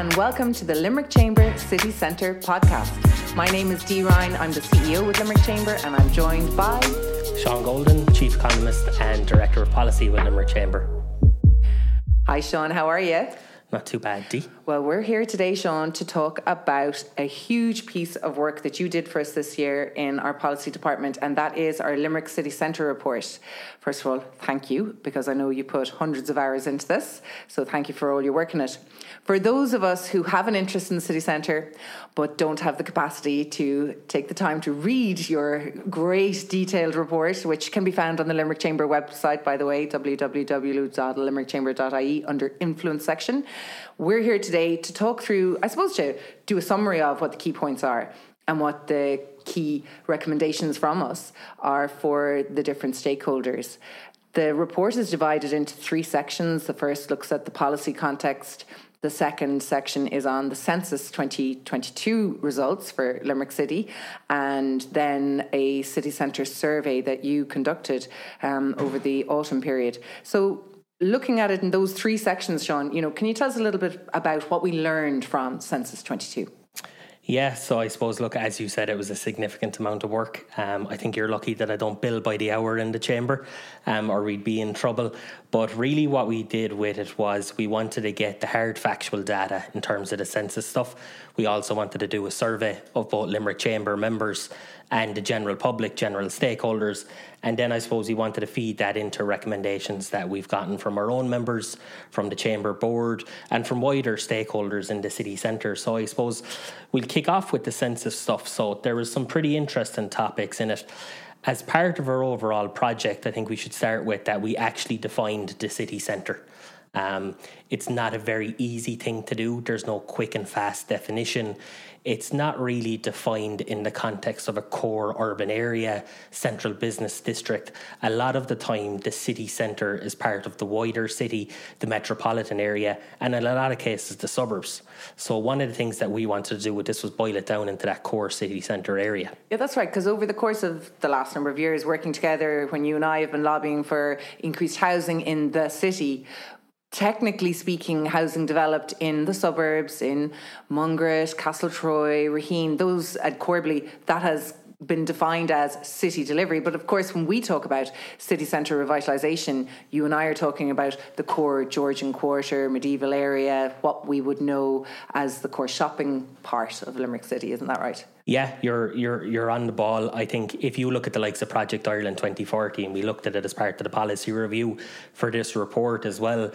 and welcome to the Limerick Chamber City Centre podcast. My name is Dee Ryan. I'm the CEO with Limerick Chamber, and I'm joined by Sean Golden, Chief Economist and Director of Policy with Limerick Chamber. Hi, Sean. How are you? Not too bad, Dee. Well, we're here today, Sean, to talk about a huge piece of work that you did for us this year in our policy department, and that is our Limerick City Centre report. First of all, thank you, because I know you put hundreds of hours into this, so thank you for all your work in it. For those of us who have an interest in the city centre but don't have the capacity to take the time to read your great detailed report, which can be found on the Limerick Chamber website, by the way, www.limerickchamber.ie under influence section, we're here today to talk through, I suppose, to do a summary of what the key points are and what the key recommendations from us are for the different stakeholders. The report is divided into three sections. The first looks at the policy context, the second section is on the census 2022 results for Limerick City, and then a city centre survey that you conducted um, over the autumn period. So, looking at it in those three sections, Sean, you know, can you tell us a little bit about what we learned from Census 22? Yeah, so I suppose, look, as you said, it was a significant amount of work. Um, I think you're lucky that I don't bill by the hour in the chamber, um, or we'd be in trouble. But really, what we did with it was we wanted to get the hard factual data in terms of the census stuff. We also wanted to do a survey of both Limerick Chamber members and the general public, general stakeholders. And then I suppose we wanted to feed that into recommendations that we've gotten from our own members, from the Chamber Board, and from wider stakeholders in the city centre. So I suppose we'll kick off with the census stuff. So there was some pretty interesting topics in it as part of our overall project, I think we should start with that we actually defined the city centre. Um, it's not a very easy thing to do. There's no quick and fast definition it's not really defined in the context of a core urban area, central business district. A lot of the time, the city centre is part of the wider city, the metropolitan area, and in a lot of cases, the suburbs. So, one of the things that we wanted to do with this was boil it down into that core city centre area. Yeah, that's right. Because over the course of the last number of years, working together, when you and I have been lobbying for increased housing in the city, technically speaking, housing developed in the suburbs, in Mungret, Castletroy, Raheen, those at Corbally, that has been defined as city delivery. But of course, when we talk about city centre revitalisation, you and I are talking about the core Georgian quarter, medieval area, what we would know as the core shopping part of Limerick City. Isn't that right? Yeah, you're you're you're on the ball. I think if you look at the likes of Project Ireland 2040, and we looked at it as part of the policy review for this report as well,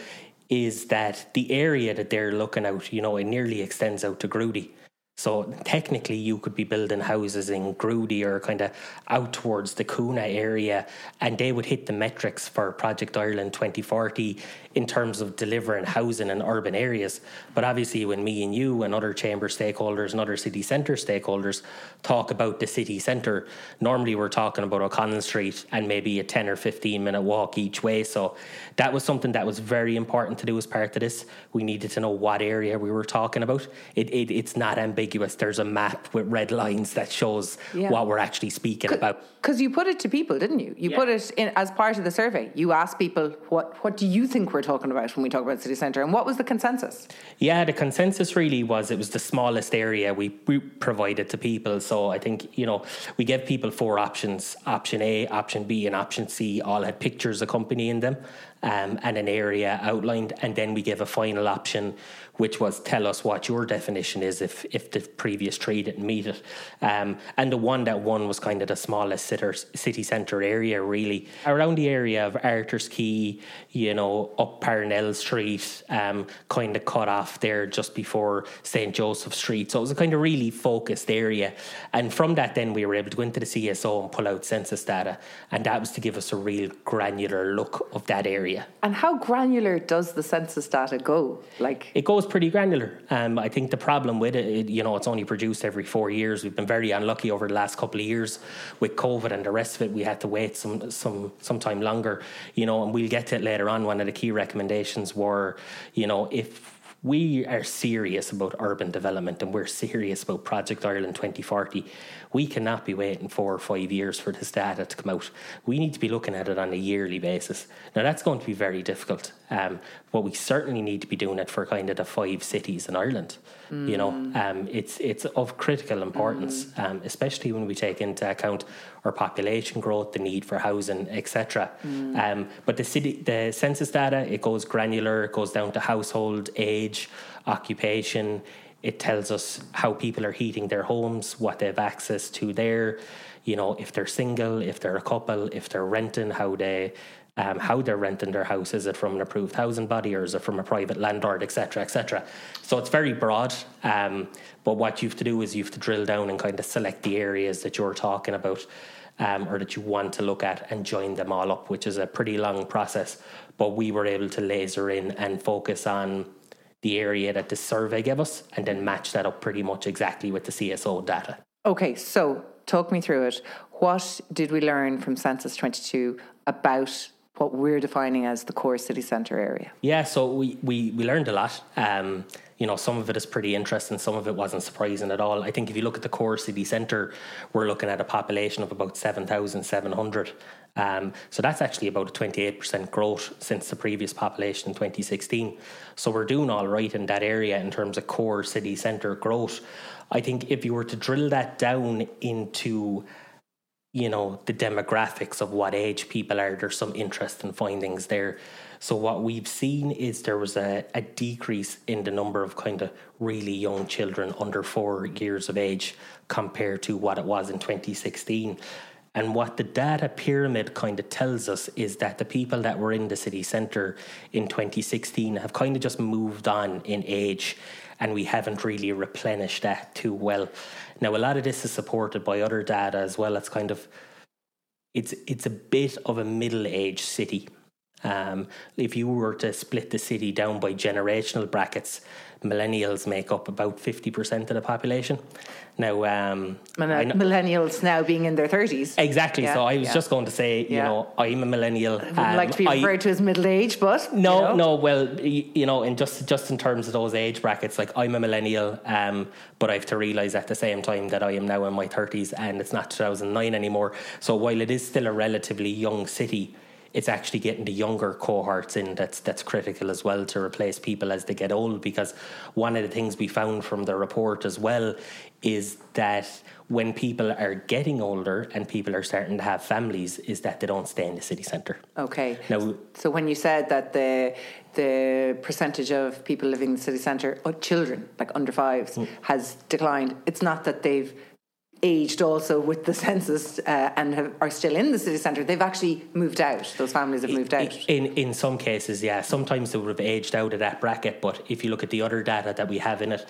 is that the area that they're looking out, you know, it nearly extends out to Groody. So technically, you could be building houses in Groody or kind of out towards the Coonagh area, and they would hit the metrics for Project Ireland 2040 in terms of delivering housing in urban areas. But obviously, when me and you and other chamber stakeholders and other city centre stakeholders talk about the city centre, normally we're talking about O'Connell Street and maybe a 10 or 15 minute walk each way. So that was something that was very important to do as part of this. We needed to know what area we were talking about. It, it it's not ambiguous. There's a map with red lines that shows yeah. what we're actually speaking about. Because you put it to people, didn't you? You yeah. put it in as part of the survey. You asked people, what, what do you think we're talking about when we talk about city centre? And what was the consensus? Yeah, the consensus really was it was the smallest area we, we provided to people. So I think, you know, we gave people four options option A, option B, and option C all had pictures accompanying them um, and an area outlined. And then we gave a final option which was tell us what your definition is if if the previous three didn't meet it. Um, and the one that won was kind of the smallest city centre area, really. Around the area of Arthur's Quay, you know, up Parnell Street, um, kind of cut off there just before St. Joseph Street. So it was a kind of really focused area. And from that, then we were able to go into the CSO and pull out census data. And that was to give us a real granular look of that area. And how granular does the census data go? Like it goes pretty granular. Um, I think the problem with it, it, you know, it's only produced every four years. We've been very unlucky over the last couple of years with COVID and the rest of it. We had to wait some some some time longer, you know, and we'll get to it later on. One of the key recommendations were, you know, if we are serious about urban development and we're serious about Project Ireland 2040. We cannot be waiting four or five years for this data to come out. We need to be looking at it on a yearly basis. Now, that's going to be very difficult, um, but we certainly need to be doing it for kind of the five cities in Ireland. Mm. You know, mm. um, it's it's of critical importance, mm. um, especially when we take into account our population growth, the need for housing, etc. Mm. Um, but the city, the census data, it goes granular. It goes down to household age, occupation. It tells us how people are heating their homes, what they have access to there. You know, if they're single, if they're a couple, if they're renting, how they um, how they're renting their house. Is it from an approved housing body or is it from a private landlord, etc., etc. So it's very broad. Um, but what you have to do is you have to drill down and kind of select the areas that you're talking about. Um, or that you want to look at and join them all up, which is a pretty long process. But we were able to laser in and focus on the area that the survey gave us and then match that up pretty much exactly with the CSO data. Okay, so talk me through it. What did we learn from Census 22 about what we're defining as the core city centre area? Yeah, so we, we, we learned a lot. Um, you know, some of it is pretty interesting, some of it wasn't surprising at all. I think if you look at the core city centre, we're looking at a population of about 7,700. Um, so that's actually about a 28% growth since the previous population in 2016. So we're doing all right in that area in terms of core city centre growth. I think if you were to drill that down into you know the demographics of what age people are there's some interesting findings there so what we've seen is there was a, a decrease in the number of kind of really young children under four years of age compared to what it was in 2016 and what the data pyramid kind of tells us is that the people that were in the city centre in 2016 have kind of just moved on in age and we haven't really replenished that too well. Now, a lot of this is supported by other data as well. It's kind of it's it's a bit of a middle-aged city. Um, if you were to split the city down by generational brackets, millennials make up about 50% of the population. Now, um, millennials now being in their 30s. Exactly. Yeah, so I was yeah. just going to say, you yeah. know, I'm a millennial. I would um, like to be referred I, to as middle age, but. No, you know. no, well, you know, in just, just in terms of those age brackets, like I'm a millennial, um, but I have to realise at the same time that I am now in my 30s and it's not 2009 anymore. So while it is still a relatively young city, it's actually getting the younger cohorts in that's that's critical as well to replace people as they get old because one of the things we found from the report as well is that when people are getting older and people are starting to have families is that they don't stay in the city centre. Okay. Now so when you said that the the percentage of people living in the city centre, oh, children like under fives, mm. has declined. It's not that they've aged also with the census uh, and have, are still in the city centre, they've actually moved out. Those families have moved out. In in some cases, yeah. Sometimes they would have aged out of that bracket, but if you look at the other data that we have in it,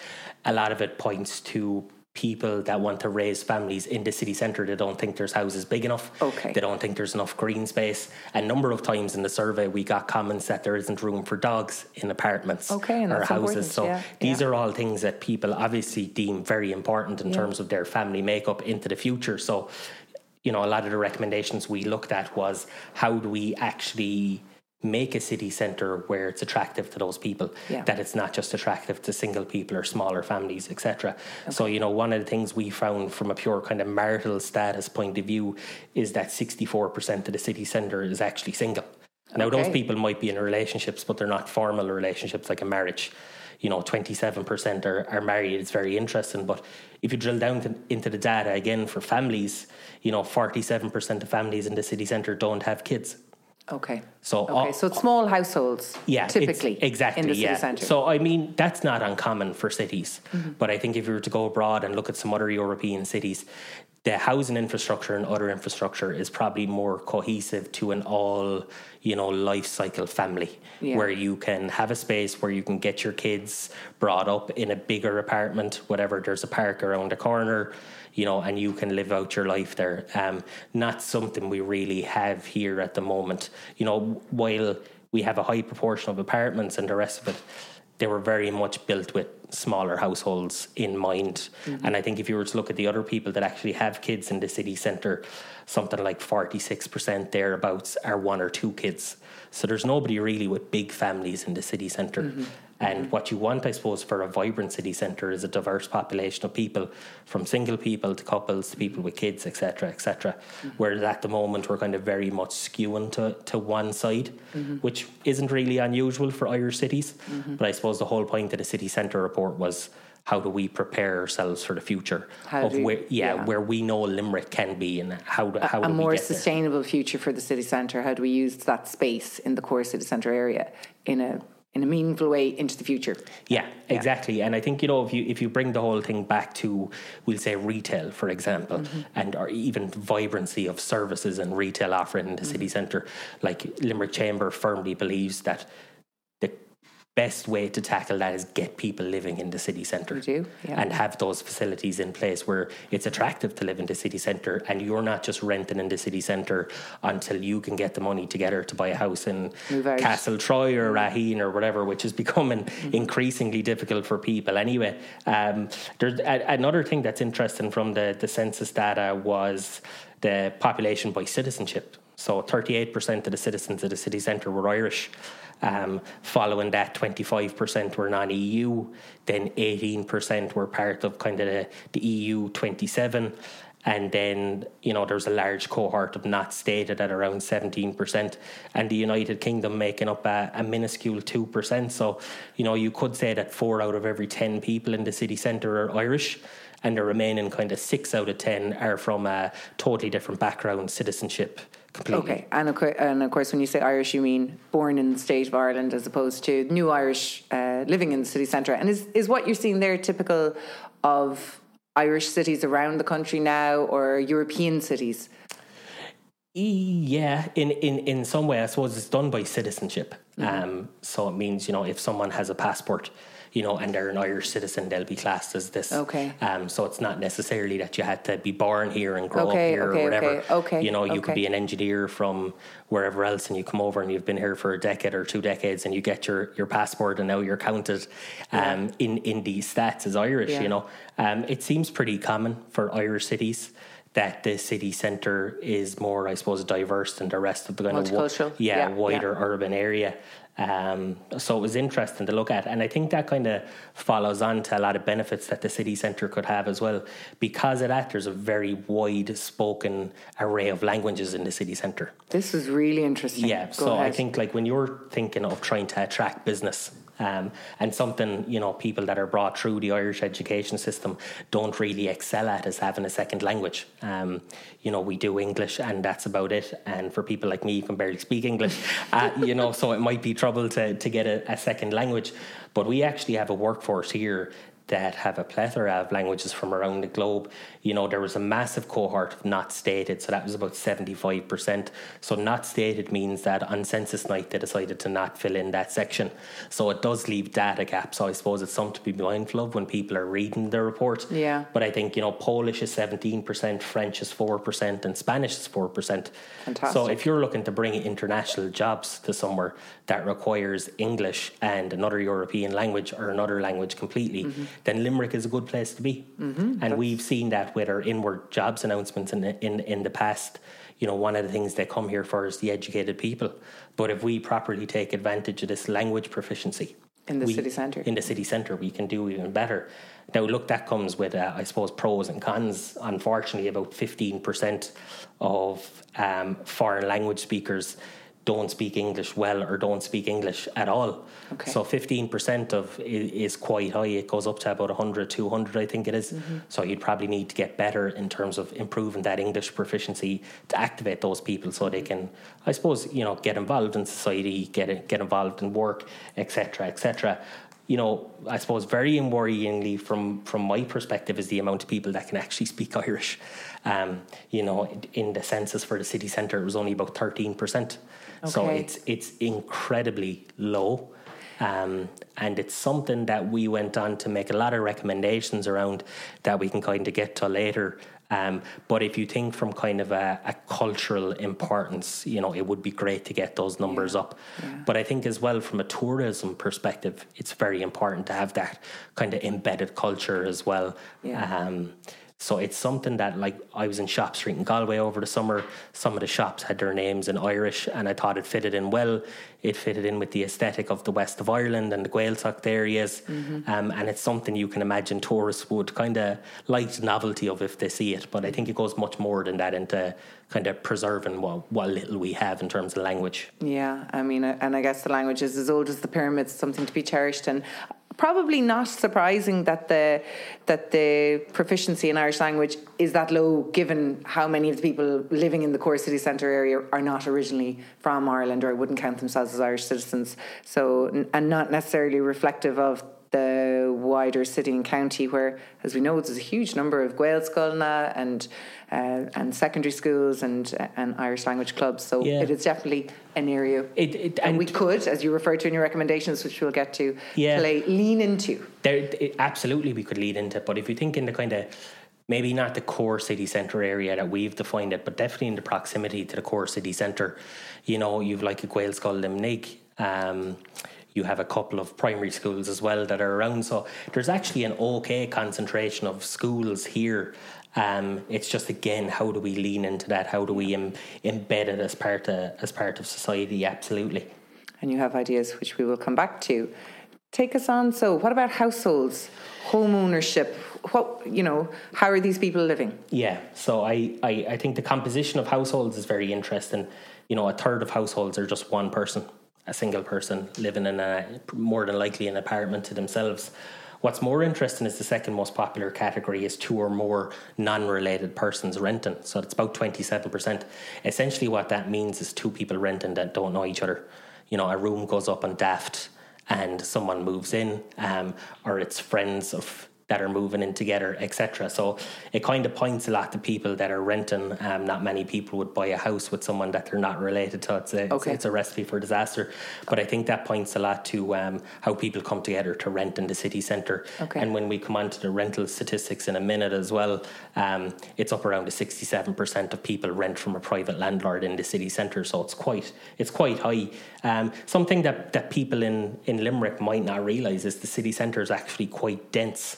a lot of it points to people that want to raise families in the city centre they don't think there's houses big enough. Okay. They don't think there's enough green space. A number of times in the survey we got comments that there isn't room for dogs in apartments okay, or houses. so yeah, these yeah. are all things that people obviously deem very important in yeah. terms of their family makeup into the future. So you know a lot of the recommendations we looked at was how do we actually make a city centre where it's attractive to those people yeah. that it's not just attractive to single people or smaller families etc okay. so you know one of the things we found from a pure kind of marital status point of view is that 64% of the city centre is actually single now okay. those people might be in relationships but they're not formal relationships like a marriage you know 27% are, are married it's very interesting but if you drill down to, into the data again for families you know 47% of families in the city centre don't have kids Okay. So okay, all, so it's small households. Yeah, typically exactly. In the yeah. city centre. So I mean that's not uncommon for cities, mm-hmm. but I think if you were to go abroad and look at some other European cities, the housing infrastructure and other infrastructure is probably more cohesive to an all you know life cycle family yeah. where you can have a space where you can get your kids brought up in a bigger apartment whatever there's a park around the corner you know, and you can live out your life there. Um, not something we really have here at the moment. You know, while we have a high proportion of apartments and the rest of it, they were very much built with smaller households in mind. Mm-hmm. And I think if you were to look at the other people that actually have kids in the city centre, something like 46% thereabouts are one or two kids. So there's nobody really with big families in the city center mm-hmm. And mm-hmm. what you want, I suppose, for a vibrant city centre is a diverse population of people, from single people to couples to people mm-hmm. with kids, etc., etc. Mm-hmm. Whereas at the moment we're kind of very much skewing to, to one side, which isn't really unusual for Irish cities. But I suppose the whole point of the city centre report was how do we prepare ourselves for the future How of you- where yeah, yeah. where we know Limerick can be and how do, how a do we more get there? sustainable future for the city centre? How do we use that space in the core city centre area in a in a meaningful way into the future? Yeah, exactly. And I think you know if you if you bring the whole thing back to we'll say retail, for example, Mm-hmm. and or even vibrancy of services and retail offering in the Mm-hmm. city centre, like Limerick Chamber firmly believes that best way to tackle that is get people living in the city centre do, yeah. and have those facilities in place where it's attractive to live in the city centre and you're not just renting in the city centre until you can get the money together to buy a house in. Castle Troy or Raheen or whatever, which is becoming Mm-hmm. increasingly difficult for people anyway. Um, there's a, another thing that's interesting from the, the census data was the population by citizenship. So 38% of the citizens of the city centre were Irish. Um, following that, 25% were non EU. Then 18% were part of kind of the, the EU 27. And then, you know, there's a large cohort of not stated at around 17%, and the United Kingdom making up a, a minuscule 2%. So, you know, you could say that four out of every 10 people in the city centre are Irish, and the remaining kind of six out of 10 are from a totally different background, citizenship completely. Okay, and of, course, and of course, when you say Irish, you mean born in the state of Ireland as opposed to new Irish uh, living in the city centre. And is, is what you're seeing there typical of Irish cities around the country now or European cities? Yeah, in, in, in some way, I suppose it's done by citizenship. Um, so it means, you know, if someone has a passport, you know, and they're an Irish citizen, they'll be classed as this. Okay. Um, so it's not necessarily that you had to be born here and grow Okay, up here okay, or whatever. okay, okay, You know, you could be an engineer from wherever else and you come over and you've been here for a decade or two decades and you get your, your passport and now you're counted um, in, in these stats as Irish, Yeah. you know. Um, it seems pretty common for Irish cities that the city centre is more, I suppose, diverse than the rest of the kind of yeah, Yeah, wider yeah. urban area. Um, so it was interesting to look at, and I think that kind of follows on to a lot of benefits that the city centre could have as well. Because of that, there's a very wide spoken array of languages in the city centre. This is really interesting. Yeah, Go so I think like when you're thinking of trying to attract business, um, and something you know people that are brought through the Irish education system don't really excel at is having a second language. Um, you know, we do English and that's about it. And for people like me, you can barely speak English. Uh, you know, so it might be trouble to to get a, a second language. But we actually have a workforce here that have a plethora of languages from around the globe. You know, there was a massive cohort of not stated, so that was about 75%. So, not stated means that on census night they decided to not fill in that section. So, it does leave data gaps. So, I suppose it's something to be mindful of when people are reading the report. Yeah. But I think, you know, Polish is 17%, French is 4%, and Spanish is 4%. Fantastic. So, if you're looking to bring international jobs to somewhere that requires English and another European language or another language completely, Mm-hmm. Then Limerick is a good place to be. And we've seen that with our inward jobs announcements in the, in in the past. You know, one of the things they come here for is the educated people. But if we properly take advantage of this language proficiency In the we- city centre. in the city centre, we can do even better. Now, look, that comes with, uh, I suppose, pros and cons. Unfortunately, about 15% of um, foreign language speakers don't speak English well or don't speak English at all. Okay. So 15% of is quite high. It goes up to about 100, 200, I think it is. Mm-hmm. So you'd probably need to get better in terms of improving that English proficiency to activate those people so they can, I suppose, you know, get involved in society, get get involved in work, etc., etc. You know, I suppose very worryingly from from my perspective is the amount of people that can actually speak Irish. Um, you know, in the census for the city centre, it was only about thirteen percent. So it's it's incredibly low. Um, and it's something that we went on to make a lot of recommendations around that we can kind of get to later. Um, but if you think from kind of a, a cultural importance, you know, it would be great to get those numbers up. But I think as well from a tourism perspective, it's very important to have that kind of embedded culture as well. Yeah. Um, So it's something that, like, I was in Shop Street in Galway over the summer. Some of the shops had their names in Irish, and I thought it fitted in well. It fitted in with the aesthetic of the west of Ireland and the Gaeltacht areas. Mm-hmm. Um, and it's something you can imagine tourists would kind of like the novelty of if they see it. But I think it goes much more than that into kind of preserving what, what little we have in terms of language. Yeah, I mean, and I guess the language is as old as the pyramids, something to be cherished. And probably not surprising that the that the proficiency in Irish language is that low, given how many of the people living in the core city centre area are not originally from Ireland or wouldn't count themselves as Irish citizens. So and not necessarily reflective of the wider city and county, where, as we know, there's a huge number of Gaelscoileanna and uh, and secondary schools and and Irish language clubs. So yeah. it is definitely an area, it, it, and, we could, as you referred to in your recommendations, which we'll get to, yeah. play lean into. There, it, absolutely, we could lean into. But if you think in the kind of maybe not the core city centre area that we've defined it, but definitely in the proximity to the core city centre. You know, you've like a Gaelscoil Luimnigh. Um, you have a couple of primary schools as well that are around. So there's actually an okay concentration of schools here. Um, it's just again, how do we lean into that? How do we Im- embed it as part of as part of society? Absolutely. And you have ideas which we will come back to. Take us on. So, what about households, home ownership? What you know, how are these people living? Yeah. So I, I, I think the composition of households is very interesting. You know, a third of households are just one person a single person living in a more than likely an apartment to themselves. What's more interesting is the second most popular category is two or more non-related persons renting. So it's about 27%. Essentially what that means is two people renting that don't know each other. You know, a room goes up on daft and someone moves in, um, or it's friends of that are moving in together, etc. So it kind of points a lot to people that are renting. Um, not many people would buy a house with someone that they're not related to. It's a, okay. it's, a recipe for disaster. But I think that points a lot to um, how people come together to rent in the city centre. Okay. And when we come on to the rental statistics in a minute as well, um, it's up around the 67% of people rent from a private landlord in the city centre. So it's quite it's quite high. Um, something that, that people in, in Limerick might not realise is the city centre is actually quite dense.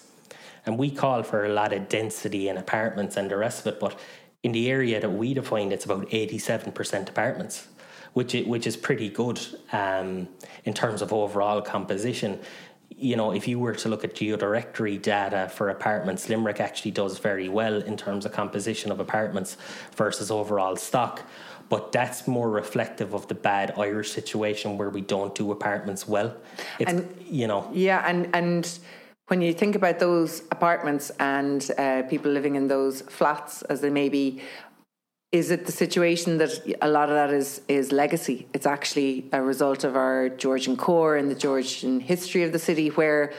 And we call for a lot of density in apartments and the rest of it. But in the area that we define, it's about 87% apartments, which, it, which is pretty good um, in terms of overall composition. You know, if you were to look at geodirectory data for apartments, Limerick actually does very well in terms of composition of apartments versus overall stock but that's more reflective of the bad Irish situation where we don't do apartments well. It's, and, you know, yeah, and and when you think about those apartments and uh, people living in those flats as they may be, is it the situation that a lot of that is is legacy? It's actually a result of our Georgian core and the Georgian history of the city, where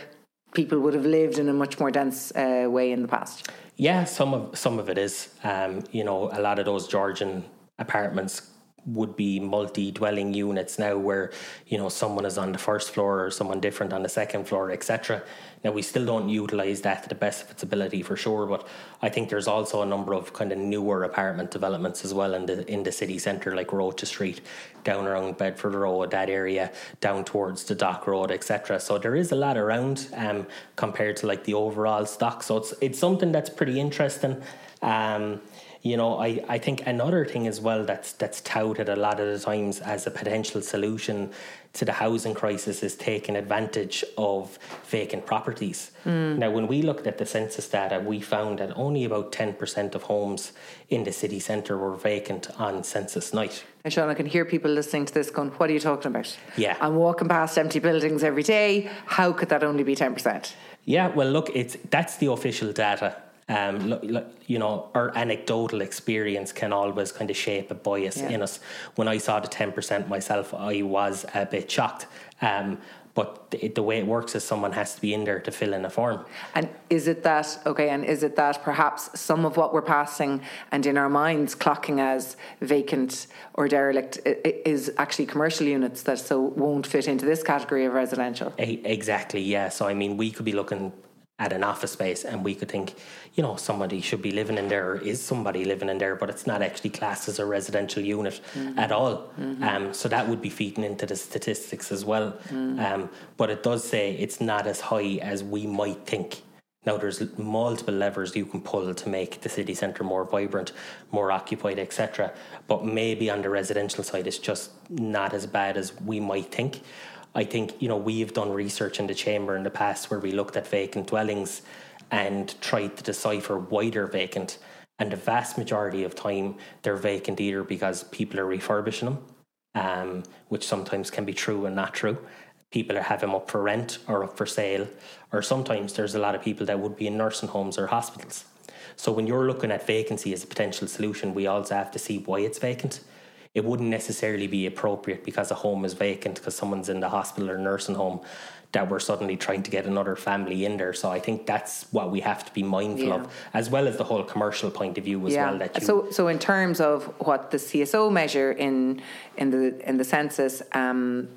people would have lived in a much more dense uh, way in the past. Yeah, some of some of it is. Um, you know, a lot of those Georgian apartments would be multi-dwelling units now where you know someone is on the first floor or someone different on the second floor etc now we still don't utilize that to the best of its ability for sure but i think there's also a number of kind of newer apartment developments as well in the in the city centre like Roches Street down around Bedford Road that area down towards the Dock Road etc so there is a lot around um, compared to like the overall stock. So it's it's something that's pretty interesting. Um, you know, I, I think another thing as well that's that's touted a lot of the times as a potential solution to the housing crisis is taking advantage of vacant properties. Mm. Now, when we looked at the census data, we found that only about 10% of homes in the city centre were vacant on census night. And Sean, I can hear people listening to this going, What are you talking about? Yeah. I'm walking past empty buildings every day. How could that only be 10%? Yeah, well, look, it's that's the official data um, you know, our anecdotal experience can always kind of shape a bias yeah. in us. When I saw the 10% myself, I was a bit shocked. Um, but the, the, way it works is someone has to be in there to fill in a form. And is it that, okay, and is it that perhaps some of what we're passing and in our minds clocking as vacant or derelict is actually commercial units that so won't fit into this category of residential? Exactly, yeah. So, I mean, we could be looking at an office space and we could think you know somebody should be living in there or is somebody living in there but it's not actually classed as a residential unit mm-hmm. at all mm-hmm. um, so that would be feeding into the statistics as well mm. um, but it does say it's not as high as we might think Now, there's multiple levers you can pull to make the city centre more vibrant, more occupied, etc. But maybe on the residential side, it's just not as bad as we might think. I think, you know, we've done research in the chamber in the past where we looked at vacant dwellings and tried to decipher why they're vacant. And the vast majority of time, they're vacant either because people are refurbishing them, um, which sometimes can be true and not true people have them up for rent or up for sale, or sometimes there's a lot of people that would be in nursing homes or hospitals. So when you're looking at vacancy as a potential solution, we also have to see why it's vacant. It wouldn't necessarily be appropriate because a home is vacant because someone's in the hospital or nursing home that we're suddenly trying to get another family in there. So I think that's what we have to be mindful yeah. of, as well as the whole commercial point of view as yeah. well. That you so so in terms of what the CSO measure in in the in the census. Um,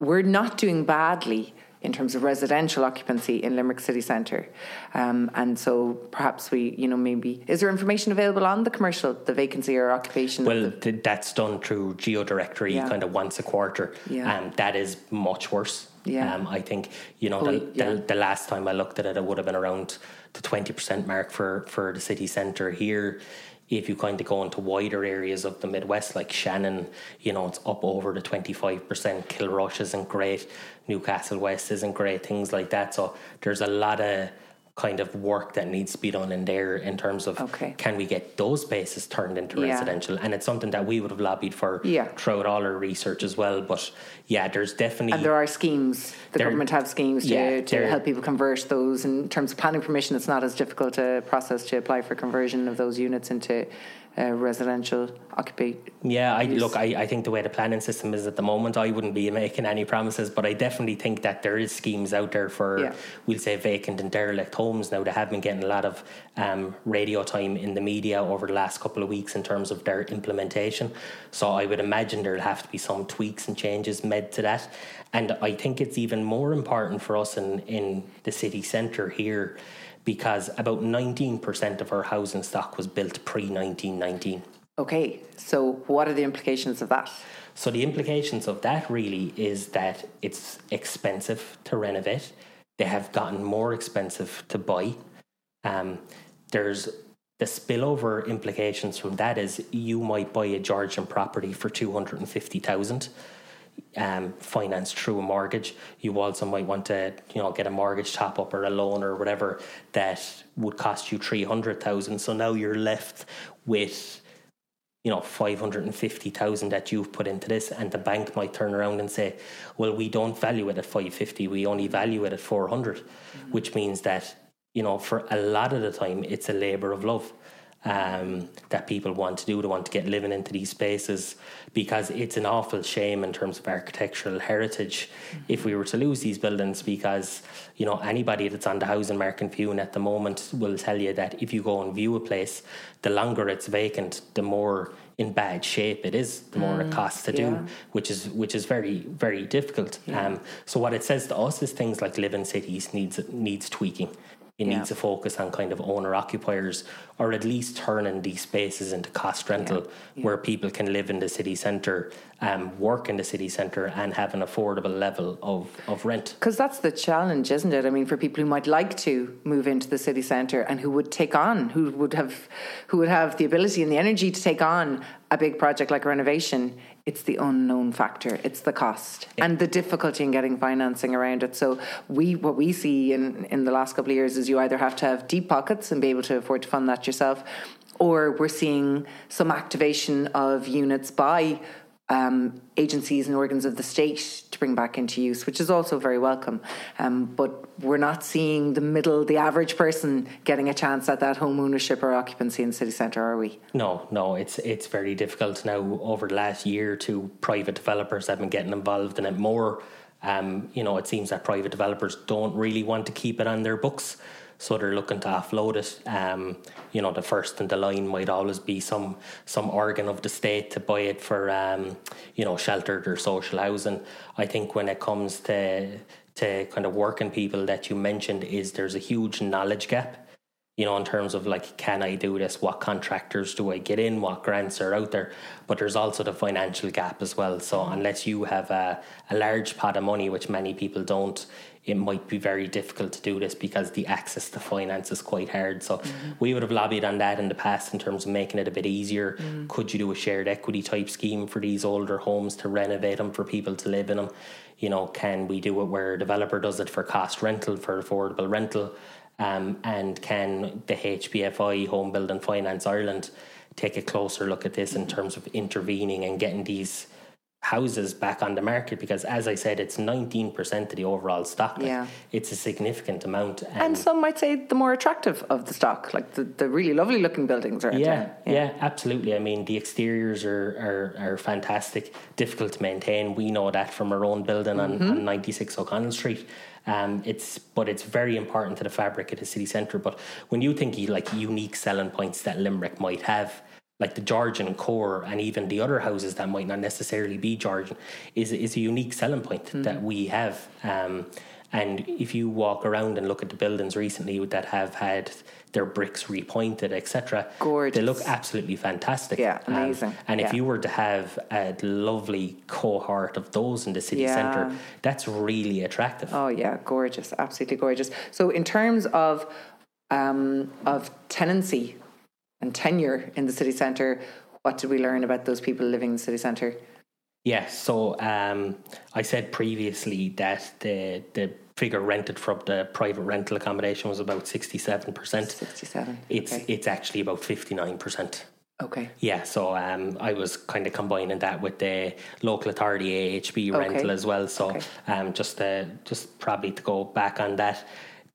we're not doing badly in terms of residential occupancy in Limerick City Centre. Um, and so perhaps we, you know, maybe, is there information available on the commercial, the vacancy or occupation? Well, the, that's done through GeoDirectory yeah. kind of once a quarter. Yeah. Um, that is much worse. Yeah. Um, I think, you know, the, yeah. the, the, last time I looked at it, it would have been around the 20% mark for, for the city centre here if you kind of go into wider areas of the Midwest, like Shannon, you know, it's up over the 25%. Kilrush isn't great. Newcastle West isn't great, things like that. So there's a lot of kind of work that needs to be done in there in terms of okay. can we get those spaces turned into yeah. residential and it's something that we would have lobbied for yeah. throughout all our research as well but yeah there's definitely and there are schemes the government have schemes to, yeah, to help people convert those in terms of planning permission it's not as difficult a process to apply for conversion of those units into uh, residential occupation. Yeah, I look. I, I think the way the planning system is at the moment, I wouldn't be making any promises, but I definitely think that there is schemes out there for yeah. we'll say vacant and derelict homes. Now they have been getting a lot of um, radio time in the media over the last couple of weeks in terms of their implementation. So I would imagine there'll have to be some tweaks and changes made to that. And I think it's even more important for us in in the city centre here because about 19% of our housing stock was built pre 1919. Okay, so what are the implications of that? So, the implications of that really is that it's expensive to renovate, they have gotten more expensive to buy. Um, there's the spillover implications from that is you might buy a Georgian property for 250,000 um, financed through a mortgage. You also might want to, you know, get a mortgage top up or a loan or whatever that would cost you three hundred thousand. So now you're left with, you know, five hundred and fifty thousand that you've put into this, and the bank might turn around and say, "Well, we don't value it at five fifty. We only value it at four hundred, mm-hmm. which means that you know, for a lot of the time, it's a labour of love um, that people want to do. They want to get living into these spaces because it's an awful shame in terms of architectural heritage mm-hmm. if we were to lose these buildings. Because you know anybody that's on the housing market viewing at the moment will tell you that if you go and view a place, the longer it's vacant, the more in bad shape it is, the more mm, it costs to yeah. do, which is which is very very difficult. Yeah. Um, so what it says to us is things like living cities needs needs tweaking it yeah. needs to focus on kind of owner occupiers or at least turning these spaces into cost rental. Yeah. where people can live in the city centre, um, work in the city centre and have an affordable level of, of rent. Because that's the challenge, isn't it? I mean, for people who might like to move into the city centre and who would take on, who would have, who would have the ability and the energy to take on a big project like renovation, it's the unknown factor it's the cost yeah. and the difficulty in getting financing around it so we what we see in in the last couple of years is you either have to have deep pockets and be able to afford to fund that yourself or we're seeing some activation of units by um, agencies and organs of the state to bring back into use, which is also very welcome. Um, but we're not seeing the middle, the average person getting a chance at that home ownership or occupancy in the city centre, are we? No, no, it's it's very difficult now. Over the last year two, private developers have been getting involved in it more. Um, you know, it seems that private developers don't really want to keep it on their books so they're looking to offload it. Um, you know, the first in the line might always be some some organ of the state to buy it for um, you know sheltered or social housing. I think when it comes to to kind of working people that you mentioned is there's a huge knowledge gap you know, in terms of like, can I do this? What contractors do I get in? What grants are out there? But there's also the financial gap as well. So unless you have a, a large pot of money, which many people don't, it might be very difficult to do this because the access to finance is quite hard. So we would have lobbied on that in the past in terms of making it a bit easier. Could you do a shared equity type scheme for these older homes to renovate them for people to live in them? You know, can we do it where a developer does it for cost rental, for affordable rental? Um, and can the HBFI, Home Building Finance Ireland, take a closer look at this in terms of intervening and getting these houses back on the market because as I said it's 19% of the overall stock like, Yeah. it's a significant amount And some might say the more attractive of the stock, like the, the really lovely looking buildings around yeah, town. yeah, absolutely. I mean, the exteriors are, are, are fantastic, difficult to maintain. We know that from our own building on, on 96 O'Connell Street. Um, it's but it's very important to the fabric of the city centre. But when you think like unique selling points that Limerick might have, like the Georgian core and even the other houses that might not necessarily be Georgian, is is a unique selling point that we have. Um, and if you walk around and look at the buildings recently that have had their bricks repointed, etc., Gorgeous. they look absolutely fantastic. Yeah, Um, amazing. and if you were to have a lovely cohort of those in the city Yeah. centre, that's really attractive. Oh yeah, gorgeous, absolutely gorgeous. So in terms of um, of tenancy and tenure in the city centre, what did we learn about those people living in the city centre? Yeah, so um, I said previously that the the figure rented from the private rental accommodation was about sixty seven percent. Sixty-seven. It's okay. it's actually about fifty nine percent. okay. Yeah, so um, I was kind of combining that with the local authority AHB rental as well. So Okay. um, just uh, just probably to go back on that.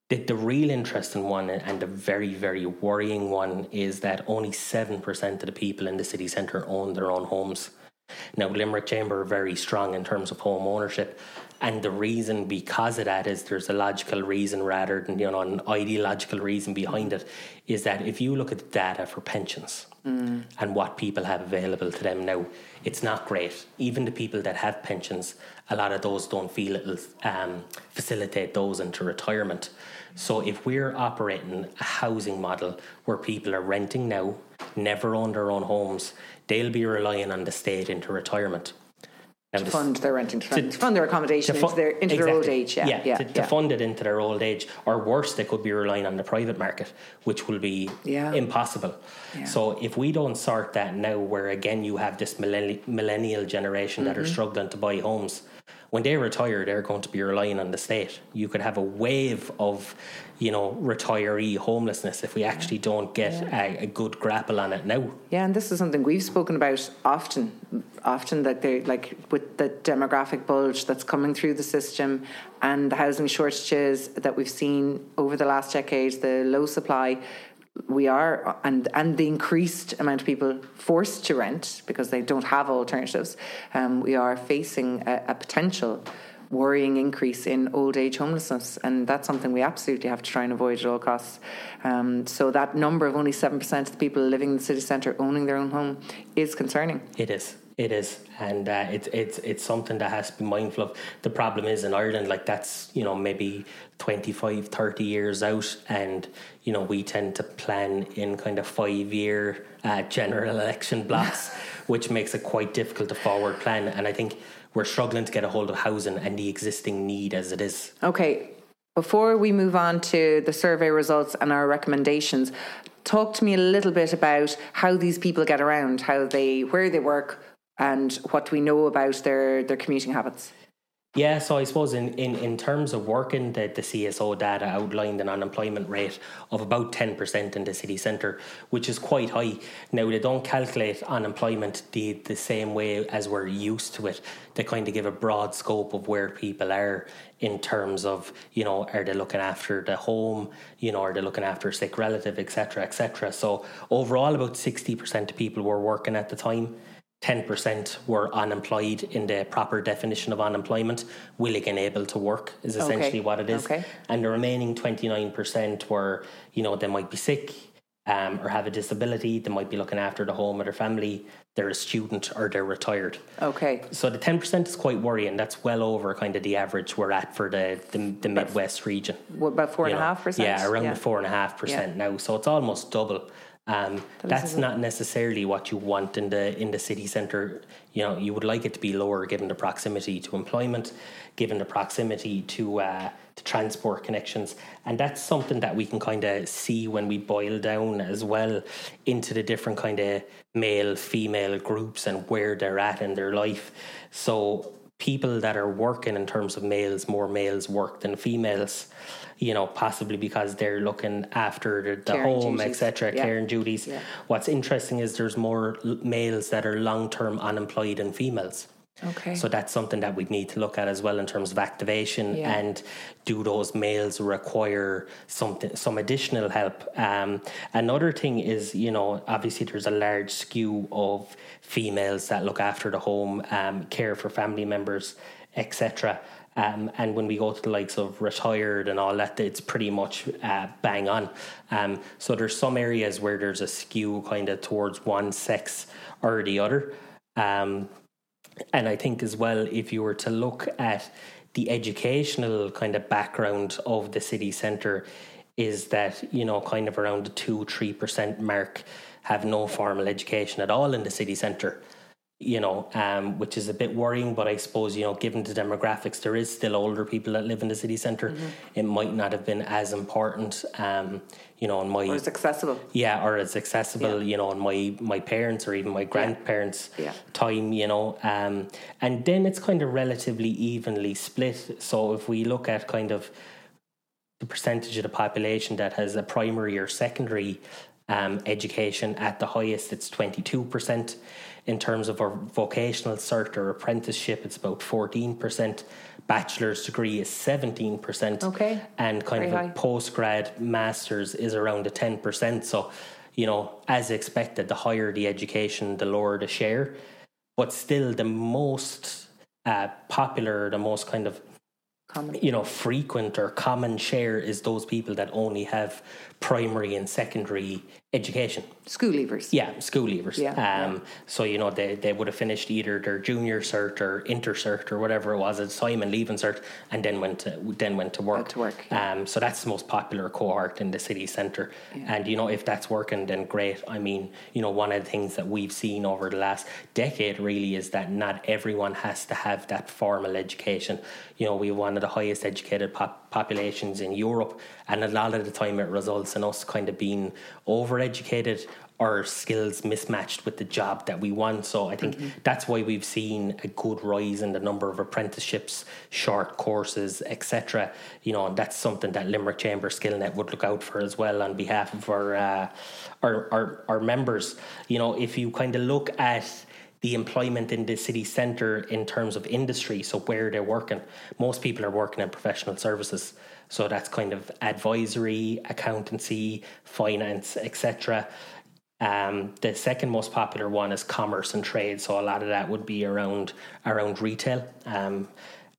The, the real interesting one and the very very worrying one is that only seven percent of the people in the city centre own their own homes. Now, Limerick Chamber are very strong in terms of home ownership, and the reason because of that is there's a logical reason rather than you know an ideological reason behind it. Is that if you look at the data for pensions and what people have available to them now, it's not great. Even the people that have pensions, a lot of those don't feel it'll um, facilitate those into retirement. So if we're operating a housing model where people are renting now, never own their own homes, they'll be relying on the state into retirement. Now, the- Fund their renting, to, fund their accommodation fu- into their into their old age. Yeah, yeah, to, to fund it into their old age, or worse, they could be relying on the private market, which will be Yeah. impossible. Yeah. So if we don't sort that now, where again you have this millenni- millennial generation that are Mm-hmm. struggling to buy homes, when they retire, they're going to be relying on the state. You could have a wave of, you know, retiree homelessness if we actually don't get a, a good grapple on it now. Yeah, and this is something we've spoken about often, often that they like with the demographic bulge that's coming through the system and the housing shortages that we've seen over the last decade, the low supply. We are, and and the increased amount of people forced to rent because they don't have alternatives. Um, we are facing a, a potential worrying increase in old age homelessness, and that's something we absolutely have to try and avoid at all costs. Um, so that number of only seven percent of the people living in the city centre owning their own home is concerning. It is. It is, and uh, it's it's it's something that has to be mindful of. The problem is in Ireland, like that's you know maybe 25, 30 years out, and you know we tend to plan in kind of five year uh, general election blocks, which makes it quite difficult to forward plan. And I think we're struggling to get a hold of housing and the existing need as it is. Okay, before we move on to the survey results and our recommendations, talk to me a little bit about how these people get around, how they, where they work, and what we know about their their commuting habits. Yeah, so I suppose in, in, in terms of working, the, the CSO data outlined an unemployment rate of about 10% in the city centre, which is quite high. Now, they don't calculate unemployment the, the same way as we're used to it. They kind of give a broad scope of where people are in terms of, you know, are they looking after the home, you know, are they looking after a sick relative, etc., etc. So, overall, about 60% of people were working at the time. 10% were unemployed in the proper definition of unemployment, willing and able to work is essentially Okay, what it is. okay. And the remaining 29% were, you know, they might be sick um, or have a disability, they might be looking after the home or their family, they're a student or they're retired. Okay, So the 10% is quite worrying. That's well over kind of the average we're at for the, the, the Midwest region. what about four and you a know. half percent? Yeah, around the four and a half percent now. So it's almost double. Um, that's not necessarily what you want in the in the city centre. You know, you would like it to be lower given the proximity to employment, given the proximity to uh, the transport connections. And that's something that we can kind of see when we boil down as well into the different kind of male, female groups and where they're at in their life. So people that are working in terms of males, more males work than females, you know, possibly because they're looking after the, the home, etc., yeah. care and duties. Yeah. What's interesting is there's more males that are long term unemployed than females. Okay. So that's something that we need to look at as well in terms of activation yeah. and do those males require something some additional help. Um, another thing is, you know, obviously there's a large skew of females that look after the home, um, care for family members, etc. Um, and when we go to the likes of retired and all that, it's pretty much uh, bang on. Um, so there's some areas where there's a skew kind of towards one sex or the other. Um, and I think as well, if you were to look at the educational kind of background of the city centre, is that, you know, kind of around the 2 3% mark have no formal education at all in the city centre you know, um, which is a bit worrying. But I suppose, you know, given the demographics, there is still older people that live in the city center mm-hmm. It might not have been as important, um, you know, in my or as accessible. Yeah, or as accessible, yeah. you know, in my my parents or even my grandparents' yeah. Yeah. time, you know, um, and then it's kind of relatively evenly split. So if we look at kind of the percentage of the population that has a primary or secondary um, education at the highest, it's twenty two percent in terms of our vocational cert or apprenticeship, it's about 14%. Bachelor's degree is 17%. Okay. And kind Very of a postgrad master's is around a 10%. So, you know, as expected, the higher the education, the lower the share. But still, the most uh, popular, the most kind of common. you know frequent or common share is those people that only have primary and secondary education. School leavers. Yeah, school leavers. Yeah, um, yeah. So, you know, they, they would have finished either their junior cert or inter cert or whatever it was the time and leaving cert and then went to, then went to work. to work. Yeah. Um, so that's the most popular cohort in the city centre. And, you know, if that's working, then great. I mean, you know, one of the things that we've seen over the last decade really is that not everyone has to have that formal education. You know, we have one of the highest educated pop- populations in Europe and a lot of the time it results in us kind of being overeducated or skills mismatched with the job that we want. So I think mm-hmm. that's why we've seen a good rise in the number of apprenticeships, short courses, etc. You know, and that's something that Limerick Chamber Skillnet would look out for as well on behalf of our uh, our, our our members. You know, if you kind of look at the employment in the city centre in terms of industry, so where they're working, most people are working in professional services. So that's kind of advisory, accountancy, finance, etc. Um, the second most popular one is commerce and trade. So a lot of that would be around around retail. Um,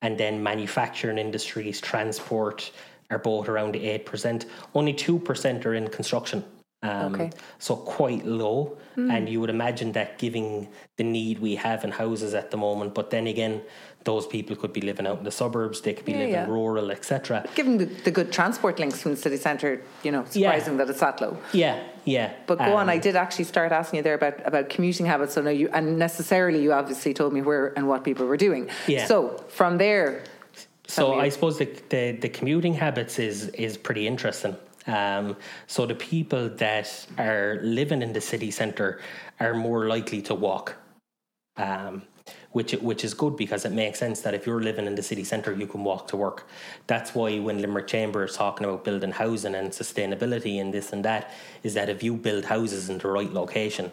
and then manufacturing industries, transport are both around eight percent. Only two percent are in construction. Um, okay. So quite low, mm. and you would imagine that giving the need we have in houses at the moment. But then again, those people could be living out in the suburbs, they could be yeah, living yeah. rural, etc. Given the, the, good transport links from the city centre, you know, surprising yeah. that it's that low. Yeah, yeah. But go um, on, I did actually start asking you there about, about commuting habits. So now you and necessarily you obviously told me where and what people were doing. Yeah. So from there. So I suppose the, the, the commuting habits is is pretty interesting. Um, so the people that are living in the city centre are more likely to walk. Um, which which is good because it makes sense that if you're living in the city centre, you can walk to work. That's why when Limerick Chamber is talking about building housing and sustainability and this and that, is that if you build houses in the right location,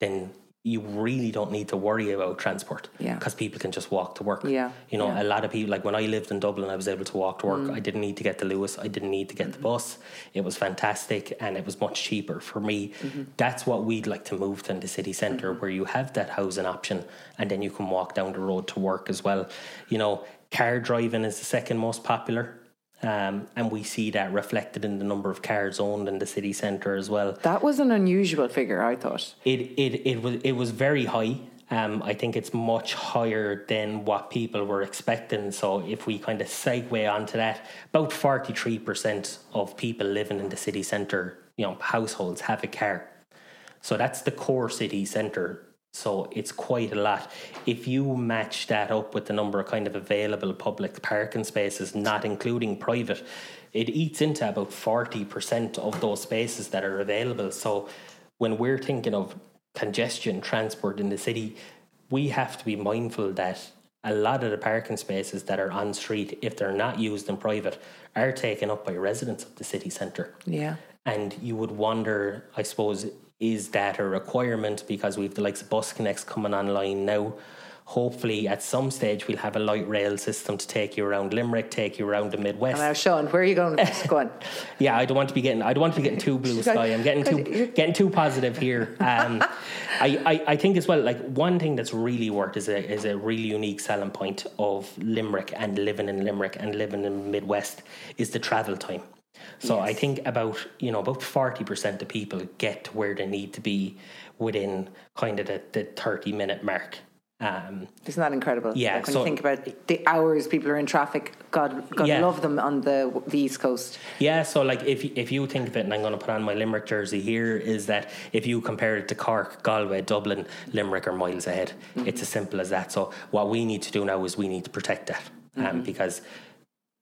then you really don't need to worry about transport yeah because people can just walk to work yeah you know yeah. a lot of people like when I lived in Dublin I was able to walk to work mm. I didn't need to get to Luas I didn't need to get mm-hmm. the bus it was fantastic and it was much cheaper for me mm-hmm. that's what we'd like to move to in the city center mm-hmm. where you have that housing option and then you can walk down the road to work as well you know car driving is the second most popular um, and we see that reflected in the number of cars owned in the city centre as well. That was an unusual figure, I thought. It it, it was it was very high. Um, I think it's much higher than what people were expecting. So if we kind of segue onto that, about forty three percent of people living in the city centre, you know, households have a car. So that's the core city centre So it's quite a lot. If you match that up with the number of kind of available public parking spaces, not including private, it eats into about 40% of those spaces that are available. So when we're thinking of congestion transport in the city, we have to be mindful that a lot of the parking spaces that are on street, if they're not used in private, are taken up by residents of the city centre. Yeah. And you would wonder, I suppose, is that a requirement because we've the likes of BusConnects coming online now hopefully at some stage we'll have a light rail system to take you around Limerick, take you around the Midwest. And now, Seán, where are you going? Go on. yeah, I don't want to be getting. I don't want to be getting too blue sky. I'm getting too getting too positive here. Um, I, I, I think as well. Like one thing that's really worked is a is a really unique selling point of Limerick and living in Limerick and living in the Midwest is the travel time. So yes. I think about you know about forty percent of people get to where they need to be within kind of the, the thirty minute mark. Um, Isn't that incredible? Yeah. Like when so, you think about the hours people are in traffic, God, God yeah. love them on the the East Coast. Yeah. So like if if you think of it, and I'm going to put on my Limerick jersey here, is that if you compare it to Cork, Galway, Dublin, Limerick are miles ahead. Mm-hmm. It's as simple as that. So what we need to do now is we need to protect that, um, mm-hmm. because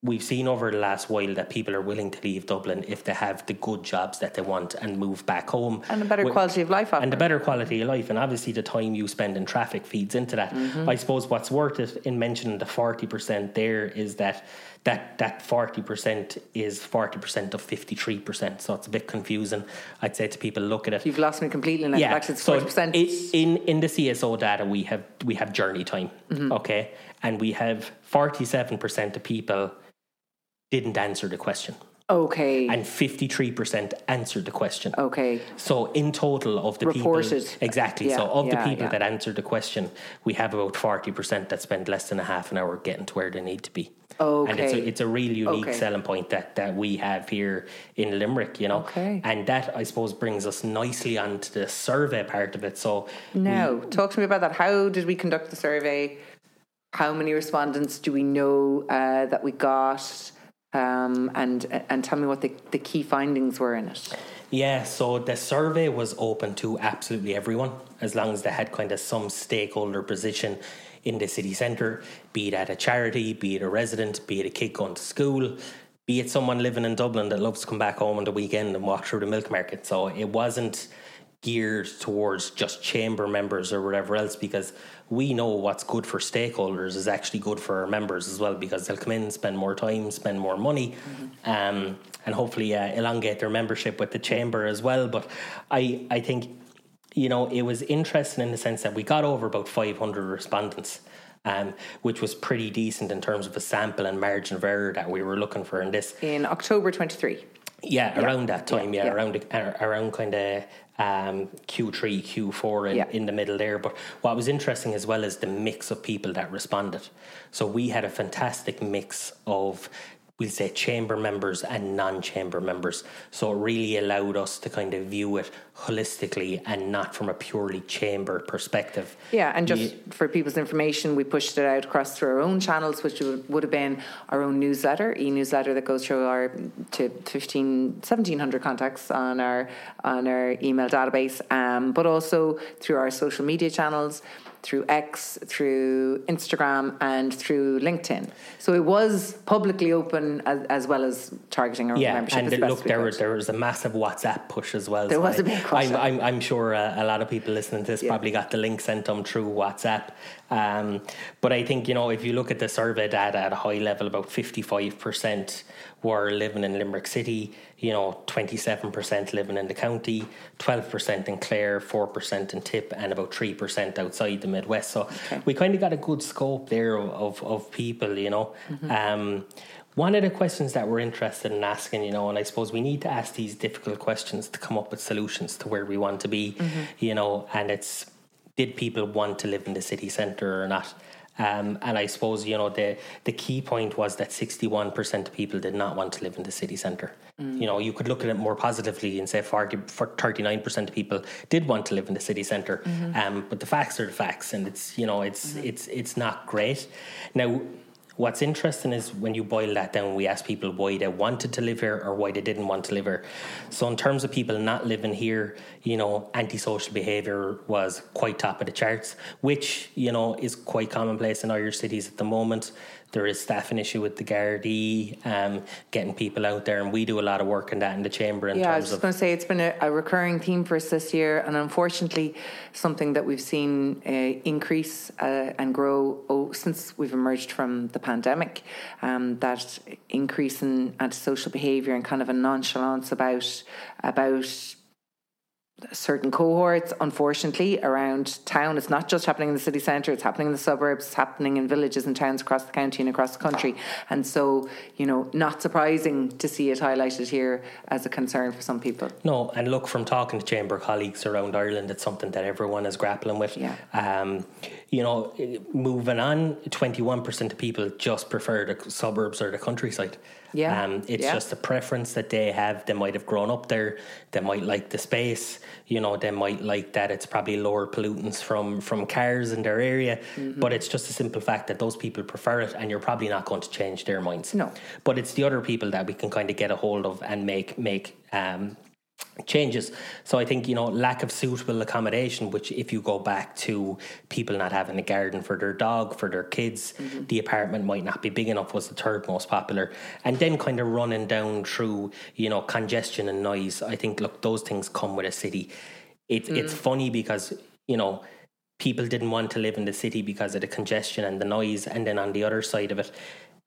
we've seen over the last while that people are willing to leave Dublin if they have the good jobs that they want and move back home. And a better with, quality of life. And a better quality of life. And obviously, the time you spend in traffic feeds into that. Mm-hmm. I suppose what's worth it in mentioning the 40% there is that that, that 40% is 40% of 53%. So it's a bit confusing. I'd say to people, look at it. You've lost me completely now. Yeah. It's 40%. So in, in the CSO data, we have, we have journey time. Mm-hmm. Okay. And we have 47% of people didn't answer the question. Okay. And 53% answered the question. Okay. So in total of the Reported. people exactly. Yeah, so of yeah, the people yeah. that answered the question, we have about 40% that spend less than a half an hour getting to where they need to be. Okay. And it's a, it's a really unique okay. selling point that, that we have here in Limerick, you know. Okay. And that I suppose brings us nicely onto the survey part of it. So now we, talk to me about that. How did we conduct the survey? How many respondents do we know uh, that we got? Um, and and tell me what the, the key findings were in it. Yeah, so the survey was open to absolutely everyone as long as they had kind of some stakeholder position in the city centre, be it at a charity, be it a resident, be it a kid going to school, be it someone living in Dublin that loves to come back home on the weekend and walk through the milk market. So it wasn't geared towards just chamber members or whatever else because we know what's good for stakeholders is actually good for our members as well because they'll come in, spend more time, spend more money, mm-hmm. um, and hopefully uh, elongate their membership with the chamber as well. But I, I think, you know, it was interesting in the sense that we got over about 500 respondents. Um, which was pretty decent in terms of a sample and margin of error that we were looking for in this. In October 23. Yeah, yeah, around that time, yeah, yeah, yeah. around around kind of um, Q3, Q4 in, yeah. in the middle there. But what was interesting as well is the mix of people that responded. So we had a fantastic mix of we'll say chamber members and non-chamber members. So it really allowed us to kind of view it holistically and not from a purely chamber perspective. Yeah and just for people's information we pushed it out across through our own channels which would have been our own newsletter e-newsletter that goes through our to 15 1700 contacts on our on our email database. Um, but also through our social media channels through X, through Instagram, and through LinkedIn. So it was publicly open as, as well as targeting our yeah, membership. and look, there was, there was a massive WhatsApp push as well. There so was a big WhatsApp. I'm, I'm, I'm sure uh, a lot of people listening to this yeah. probably got the link sent them through WhatsApp. Um, but I think, you know, if you look at the survey data at a high level, about 55% were living in Limerick City, you know, 27% living in the county, 12% in Clare, 4% in Tip, and about 3% outside the Midwest. So okay. we kind of got a good scope there of, of people, you know. Mm-hmm. Um, one of the questions that we're interested in asking, you know, and I suppose we need to ask these difficult questions to come up with solutions to where we want to be, mm-hmm. you know, and it's did people want to live in the city centre or not? Um, and I suppose you know the the key point was that sixty one percent of people did not want to live in the city centre. Mm. You know, you could look at it more positively and say for 39 percent of people did want to live in the city center mm-hmm. um, but the facts are the facts, and it's you know it's mm-hmm. it's it's not great. Now, what's interesting is when you boil that down, we ask people why they wanted to live here or why they didn't want to live here. So, in terms of people not living here, you know, antisocial behaviour was quite top of the charts, which, you know, is quite commonplace in Irish cities at the moment there is staffing issue with the Gardaí, um, getting people out there, and we do a lot of work in that in the chamber. In yeah, terms I was just going to say it's been a, a, recurring theme for us this year, and unfortunately, something that we've seen uh, increase uh, and grow oh, since we've emerged from the pandemic. Um, that increase in antisocial behaviour and kind of a nonchalance about about certain cohorts, unfortunately, around town. It's not just happening in the city centre, it's happening in the suburbs, it's happening in villages and towns across the county and across the country. And so, you know, not surprising to see it highlighted here as a concern for some people. No, and look, from talking to Chamber colleagues around Ireland, it's something that everyone is grappling with. Yeah. Um, you know, moving on, 21% of people just prefer the suburbs or the countryside. Yeah. Um, it's yeah. just a preference that they have. They might have grown up there. They might like the space. You know, they might like that it's probably lower pollutants from from cars in their area. Mm-hmm. But it's just a simple fact that those people prefer it, and you're probably not going to change their minds. No. But it's the other people that we can kind of get a hold of and make make um, changes. So I think you know lack of suitable accommodation, which if you go back to people not having a garden for their dog, for their kids, mm-hmm. the apartment might not be big enough was the third most popular, and then kind of running down through you know congestion and noise. I think look those things come with a city. It, mm. It's funny because you know people didn't want to live in the city because of the congestion and the noise, and then on the other side of it,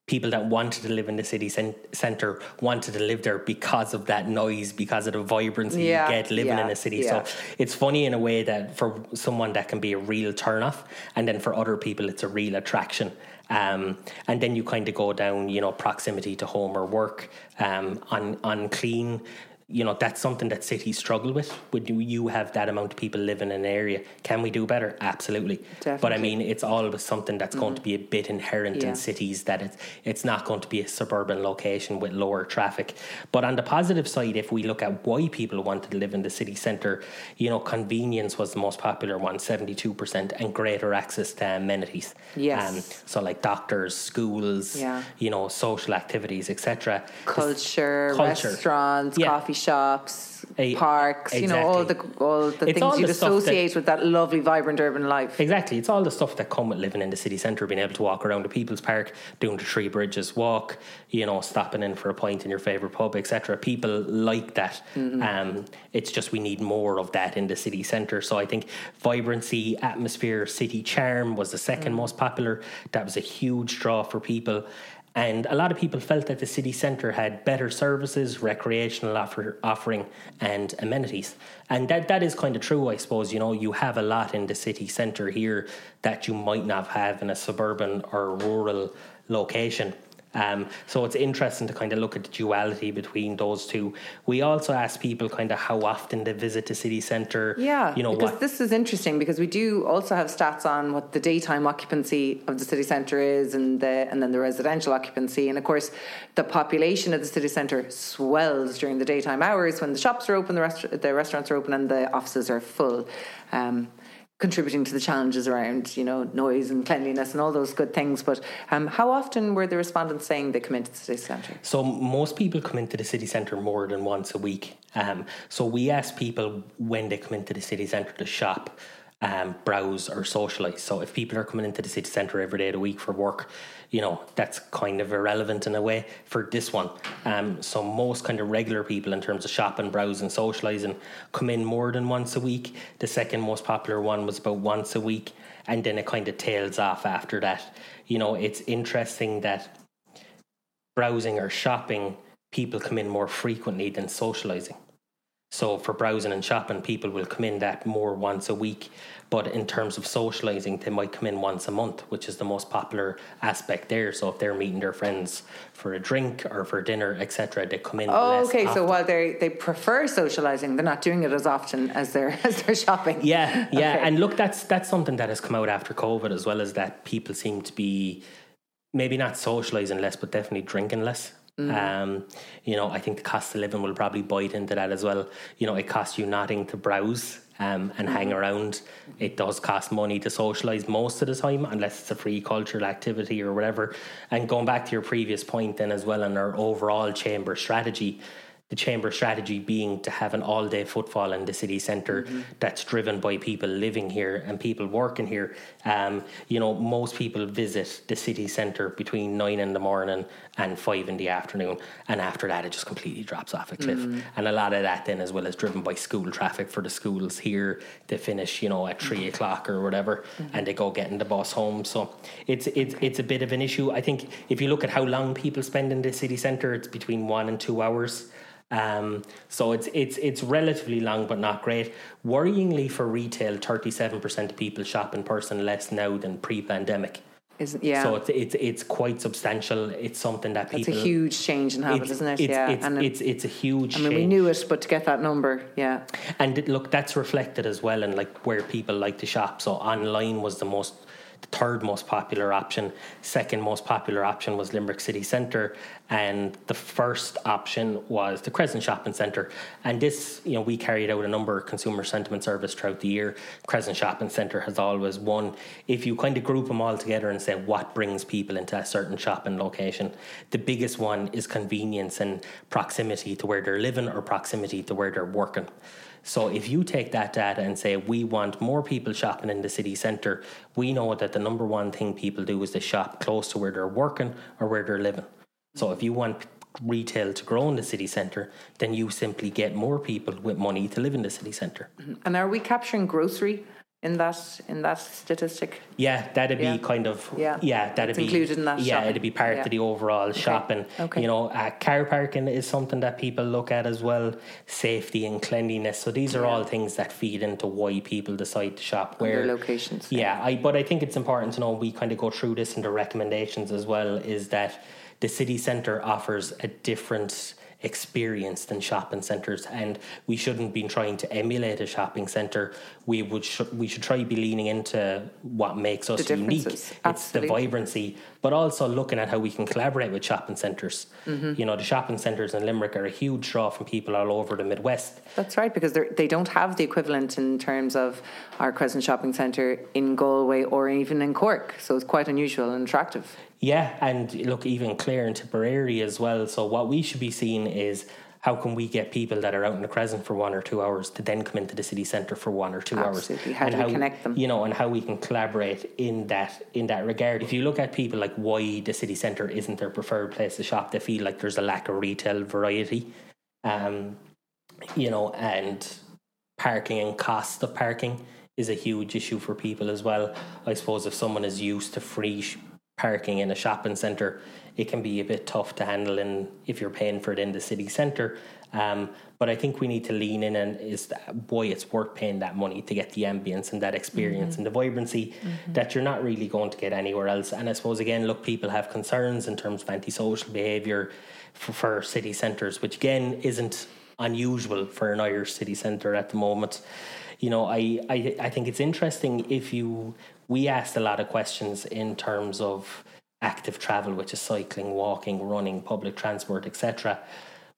people that wanted to live in the city centre wanted to live there because of that noise, because of the vibrancy yeah, you get living yeah, in a city. Yeah. So it's funny in a way that for someone that can be a real turnoff, and then for other people it's a real attraction. Um, and then you kind of go down, you know, proximity to home or work, um, on on clean you know that's something that cities struggle with would you have that amount of people living in an area can we do better absolutely Definitely. but i mean it's always something that's mm-hmm. going to be a bit inherent yeah. in cities that it's it's not going to be a suburban location with lower traffic but on the positive side if we look at why people wanted to live in the city centre you know convenience was the most popular one 72% and greater access to amenities yes um, so like doctors schools yeah. you know social activities etc culture, culture restaurants yeah. coffee shops, a, parks, exactly. you know, all the all the it's things all you'd the associate that, with that lovely, vibrant urban life. Exactly. It's all the stuff that come with living in the city centre, being able to walk around the People's Park, doing the Three Bridges walk, you know, stopping in for a pint in your favourite pub, etc. People like that. Mm-hmm. Um, it's just we need more of that in the city centre. So I think vibrancy, atmosphere, city charm was the 2nd mm-hmm. most popular. That was a huge draw for people. And a lot of people felt that the city centre had better services, recreational offer, offering, and amenities. And that, that is kind of true, I suppose. You know, you have a lot in the city centre here that you might not have in a suburban or rural location. Um, so it's interesting to kind of look at the duality between those two. We also ask people kind of how often they visit the city centre. Yeah, you know because what, this is interesting because we do also have stats on what the daytime occupancy of the city centre is, and the and then the residential occupancy, and of course the population of the city centre swells during the daytime hours when the shops are open, the rest- the restaurants are open, and the offices are full. Um, contributing to the challenges around you know noise and cleanliness and all those good things but um, how often were the respondents saying they come into the city centre? So most people come into the city centre more than once a week. Um, so we ask people when they come into the city centre to shop um, browse or socialise. So if people are coming into the city centre every day of the week for work, you know that's kind of irrelevant in a way for this one. Um, so most kind of regular people in terms of shopping, browsing, socialising come in more than once a week. The second most popular one was about once a week, and then it kind of tails off after that. You know, it's interesting that browsing or shopping people come in more frequently than socialising. So for browsing and shopping, people will come in that more once a week. But in terms of socialising, they might come in once a month, which is the most popular aspect there. So if they're meeting their friends for a drink or for dinner, etc., they come in. Oh, okay. Often. So while they they prefer socialising, they're not doing it as often as they're as they're shopping. Yeah, yeah. Okay. And look, that's that's something that has come out after COVID as well as that people seem to be maybe not socialising less, but definitely drinking less. Um, you know, I think the cost of living will probably bite into that as well. You know, it costs you nothing to browse um, and hang around. It does cost money to socialise most of the time, unless it's a free cultural activity or whatever. And going back to your previous point, then as well, on our overall chamber strategy, the chamber strategy being to have an all day footfall in the city center mm-hmm. that's driven by people living here and people working here. Um, you know, most people visit the city center between nine in the morning and five in the afternoon, and after that, it just completely drops off a cliff. Mm-hmm. And a lot of that then, as well, is driven by school traffic for the schools here. They finish, you know, at 3 mm-hmm. o'clock or whatever, mm-hmm. and they go getting the bus home. So it's it's it's a bit of an issue. I think if you look at how long people spend in the city center, it's between one and two hours. Um, so it's it's it's relatively long, but not great. Worryingly for retail, thirty seven percent of people shop in person less now than pre pandemic. Isn't yeah. So it's it's it's quite substantial. It's something that people. It's a huge change in habits, isn't it? It's, yeah, it's, and it's it's a huge. I mean, change. we knew it, but to get that number, yeah. And look, that's reflected as well in like where people like to shop. So online was the most the third most popular option. Second most popular option was Limerick City Centre, and the first option was the Crescent Shopping Centre. And this, you know, we carried out a number of consumer sentiment surveys throughout the year. Crescent Shopping Centre has always won. If you kind of group them all together and say what brings people into a certain shopping location, the biggest one is convenience and proximity to where they're living or proximity to where they're working. So if you take that data and say we want more people shopping in the city centre, we know that the number one thing people do is they shop close to where they're working or where they're living. So if you want retail to grow in the city centre, then you simply get more people with money to live in the city centre. And are we capturing grocery in that in that statistic? Yeah, that'd be yeah. kind of yeah, yeah that'd it's be included in that. Yeah, shopping. it'd be part yeah. of the overall okay. shopping. Okay. You know, uh, car parking is something that people look at as well. Safety and cleanliness. So these are all things that feed into why people decide to shop where Under locations. Yeah, I but I think it's important to know we kind of go through this in the recommendations as well. Is that the city centre offers a different experience than shopping centres and we shouldn't be trying to emulate a shopping centre. We would sh- we should try be leaning into what makes us unique. it's the vibrancy but also looking at how we can collaborate with shopping centres mm-hmm. you know the shopping centres in Limerick are a huge draw from people all over the Midwest that's right because they don't have the equivalent in terms of our Crescent Shopping Centre in Galway or even in Cork so it's quite unusual and attractive yeah, and look, even Clare and Tipperary as well. So what we should be seeing is how can we get people that are out in the Crescent for one or two hours to then come into the city centre for one or two Absolutely. hours? How do we connect them? You know, and how we can collaborate in that in that regard. If you look at people like why the city centre isn't their preferred place to shop, they feel like there's a lack of retail variety. Um, you know, and parking and cost of parking is a huge issue for people as well. I suppose if someone is used to free parking in a shopping centre, it can be a bit tough to handle in if you're paying for it in the city centre. Um, but I think we need to lean in and is why it's worth paying that money to get the ambience and that experience mm-hmm. and the vibrancy mm-hmm. that you're not really going to get anywhere else. And I suppose again, look, people have concerns in terms of antisocial behaviour for, for city centres, which again isn't unusual for an Irish city centre at the moment. You know, I, I I think it's interesting if you we asked a lot of questions in terms of active travel, which is cycling, walking, running, public transport, etc.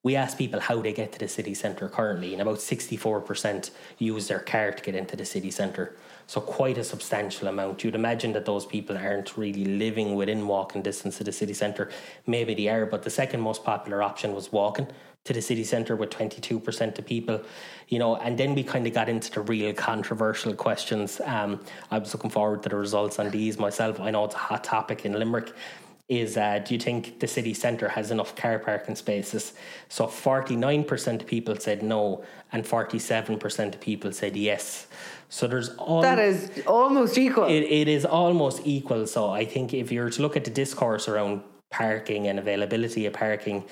We asked people how they get to the city centre currently, and about 64% use their car to get into the city centre. So, quite a substantial amount. You'd imagine that those people aren't really living within walking distance of the city centre. Maybe they are, but the second most popular option was walking to the city centre with 22% of people, you know, and then we kind of got into the real controversial questions. Um, I was looking forward to the results on these myself. I know it's a hot topic in Limerick. Is uh, do you think the city centre has enough car parking spaces? So 49% of people said no, and 47% of people said yes. So there's all that is almost equal. It, it is almost equal. So I think if you're to look at the discourse around parking and availability of parking,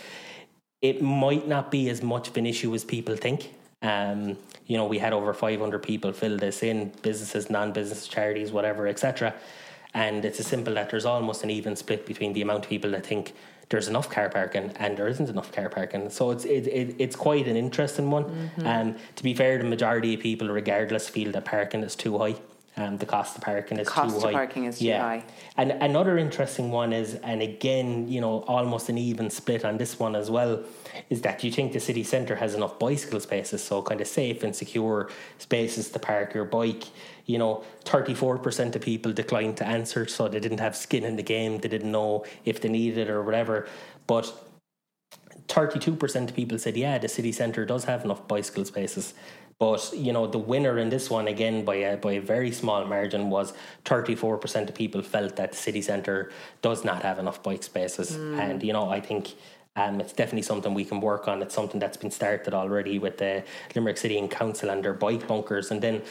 it might not be as much of an issue as people think. Um, you know, we had over 500 people fill this in, businesses, non-business charities, whatever, etc. And it's as simple that there's almost an even split between the amount of people that think there's enough car parking and there isn't enough car parking. So it's it, it it's quite an interesting one. mm-hmm. Um, to be fair, the majority of people, regardless, feel that parking is too high. Um, the cost of parking is Cost too of high. parking is too high. And another interesting one is, and again, you know, almost an even split on this one as well, is that you think the city centre has enough bicycle spaces, so kind of safe and secure spaces to park your bike. You know, 34% of people declined to answer, so they didn't have skin in the game. They didn't know if they needed it or whatever. But 32% of people said, yeah, the city centre does have enough bicycle spaces. But you know the winner in this one again by a by a very small margin was thirty four percent of people felt that the city centre does not have enough bike spaces, mm. and you know I think um, it's definitely something we can work on. It's something that's been started already with the Limerick City and Council and their bike bunkers, and then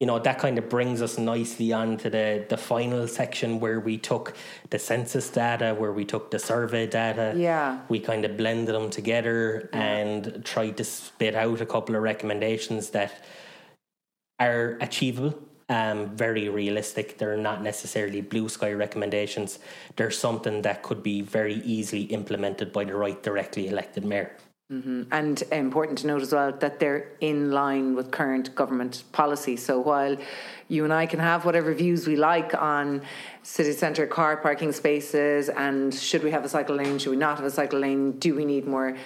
you know that kind of brings us nicely on to the the final section where we took the census data where we took the survey data yeah we kind of blended them together yeah. and tried to spit out a couple of recommendations that are achievable um, very realistic. They're not necessarily blue sky recommendations. They're something that could be very easily implemented by the right directly elected mayor. Mm-hmm. And important to note as well that they're in line with current government policy. So while you and I can have whatever views we like on city centre car parking spaces and should we have a cycle lane, should we not have a cycle lane, do we need more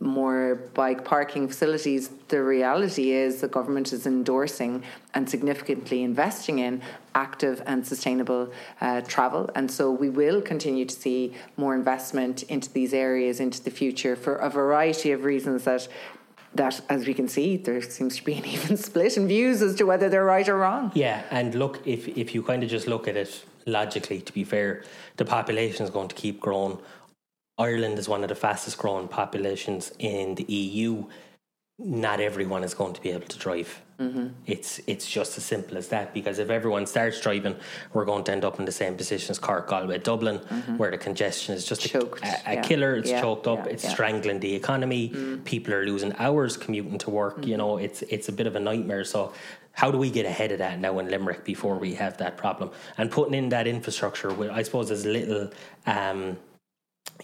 more bike parking facilities, the reality is the government is endorsing and significantly investing in active and sustainable uh, travel. And so we will continue to see more investment into these areas into the future for a variety of reasons that. That, as we can see, there seems to be an even split in views as to whether they're right or wrong. Yeah, and look, if if you kind of just look at it logically, to be fair, the population is going to keep growing Ireland is one of the fastest growing populations in the EU. Not everyone is going to be able to drive. Mm-hmm. It's it's just as simple as that. Because if everyone starts driving, we're going to end up in the same position as Cork, Galway, Dublin, mm-hmm. where the congestion is just choked. a, a yeah. killer. It's yeah. choked up. Yeah. It's strangling the economy. Mm. People are losing hours commuting to work. Mm-hmm. You know, it's it's a bit of a nightmare. So how do we get ahead of that now in Limerick before we have that problem? And putting in that infrastructure, I suppose, as little um,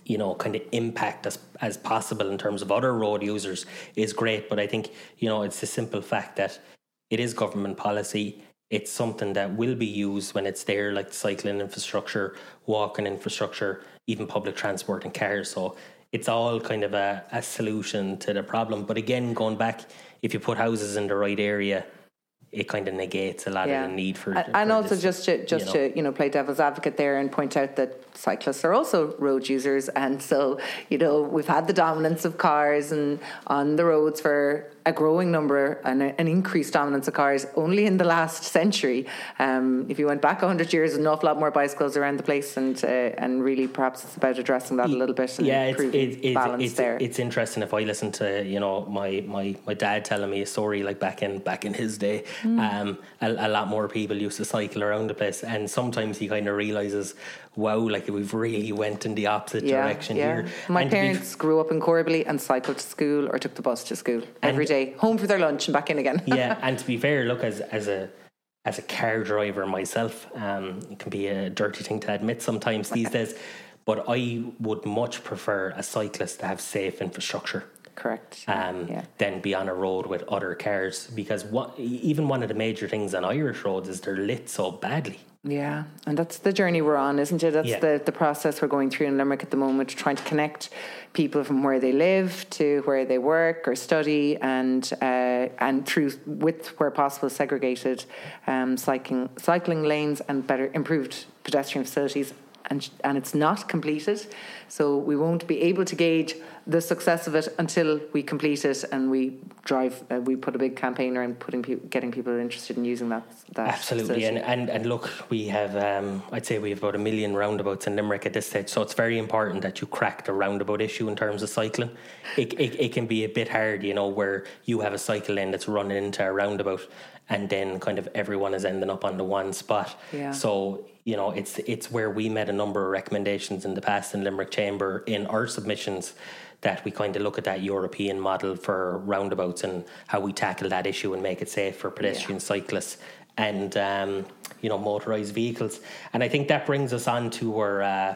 you know kind of impact as as possible in terms of other road users is great. But i think you know it's the simple fact that it is government policy. It's something that will be used when it's there like cycling infrastructure walking infrastructure even public transport and cars. So it's all kind of a, a solution to the problem. But again going back if you put houses in the right area it kind of negates a lot yeah. of the need for. And, for also this, just to just you know. to you know play devil's advocate there and point out that cyclists are also road users, and so you know we've had the dominance of cars and on the roads for a growing number and an increased dominance of cars only in the last century. Um, if you went back 100 years, an awful lot more bicycles around the place, and uh, and really perhaps it's about addressing that a little bit. And yeah, it's, it's, it's, balance it's, there. it's interesting if I listen to you know my, my, my dad telling me a story like back in back in his day. Mm. Um, a, a lot more people used to cycle around the place, and sometimes he kind of realizes wow, like we've really went in the opposite yeah, direction yeah. here. My and parents grew up in Corbally and cycled to school or took the bus to school every day, home for their lunch and back in again. yeah, and to be fair, look as as a as a car driver myself, um, it can be a dirty thing to admit sometimes these days. But I would much prefer a cyclist to have safe infrastructure correct um, yeah. than be on a road with other cars because what even one of the major things on Irish roads is they're lit so badly yeah, and that's the journey we're on, isn't it? That's yeah. the, the process we're going through in Limerick at the moment, trying to connect people from where they live to where they work or study, and uh, and through with where possible segregated um, cycling cycling lanes and better improved pedestrian facilities and and it's not completed. So we won't be able to gauge the success of it until we complete it and we drive. Uh, we put a big campaign around putting people, getting people interested in using that. that Absolutely, and, and and look, we have. Um, I'd say we have about a million roundabouts in Limerick at this stage. So it's very important that you crack the roundabout issue in terms of cycling. It it, it can be a bit hard, you know, where you have a cycle lane that's running into a roundabout and then kind of everyone is ending up on the one spot. Yeah. So you know, it's it's where we made a number of recommendations in the past in Limerick Chamber in our submissions that we kind of look at that European model for roundabouts and how we tackle that issue and make it safe for pedestrian yeah. cyclists and um, you know motorized vehicles. And I think that brings us on to our uh,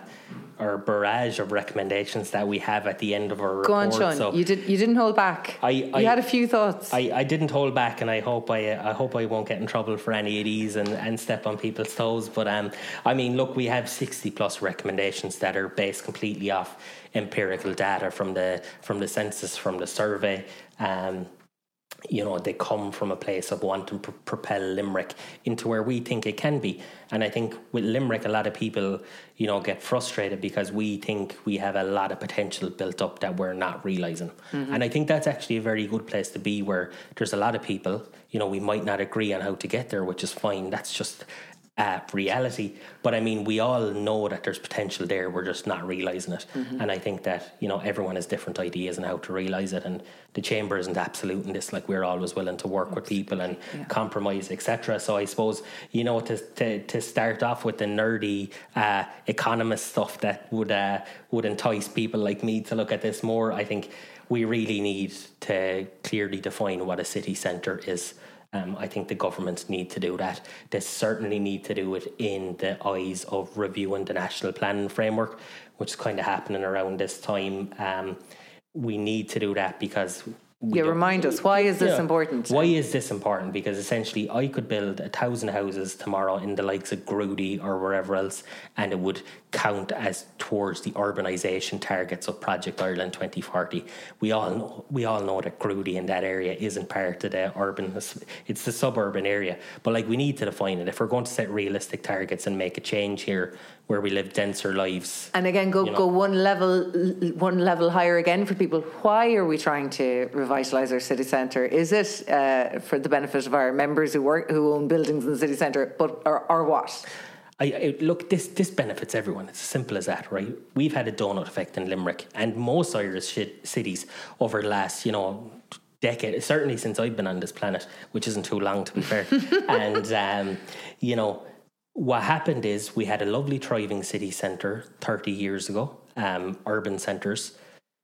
or barrage of recommendations that we have at the end of our Go on, report. Seán. So you did. You didn't hold back. I- you had a few thoughts. I, I didn't hold back, and I hope I I hope I won't get in trouble for any of these and, and step on people's toes. But um, I mean, look, we have sixty plus recommendations that are based completely off empirical data from the from the census, from the survey. Um, you know, they come from a place of wanting to propel Limerick into where we think it can be. And I think with Limerick, a lot of people, you know, get frustrated because we think we have a lot of potential built up that we're not realizing. Mm-hmm. And I think that's actually a very good place to be where there's a lot of people, you know, we might not agree on how to get there, which is fine. That's just uh, reality. But I mean, we all know that there's potential there. We're just not realizing it. And I think that you know everyone has different ideas on how to realize it. And the chamber isn't absolute in this. Like we're always willing to work with people and compromise, etc. So I suppose you know to, to to start off with the nerdy uh, economist stuff that would uh, would entice people like me to look at this more. I think we really need to clearly define what a city centre is. Um, I think the governments need to do that. They certainly need to do it in the eyes of reviewing the national planning framework, which is kind of happening around this time. Um, we need to do that because. Yeah, remind us. Why is this yeah. important? Why is this important? Because essentially, I could build a thousand houses tomorrow in the likes of Grudy or wherever else, and it would count as towards the urbanisation targets of Project Ireland 2040. We all know, we all know that Grudy in that area isn't part of the urban; it's the suburban area. But like, we need to define it if we're going to set realistic targets and make a change here, where we live denser lives. And again, go you know. go one level one level higher again for people. Why are we trying to revitalise our city centre? Is it uh, for the benefit of our members who work who own buildings in the city centre, but or, or what? I, I look this this benefits everyone. It's as simple as that, right? We've had a donut effect in Limerick and most Irish shit cities over the last, you know, decade. Certainly since I've been on this planet, which isn't too long to be fair. and um, you know, what happened is we had a lovely thriving city centre thirty years ago, um, urban centres.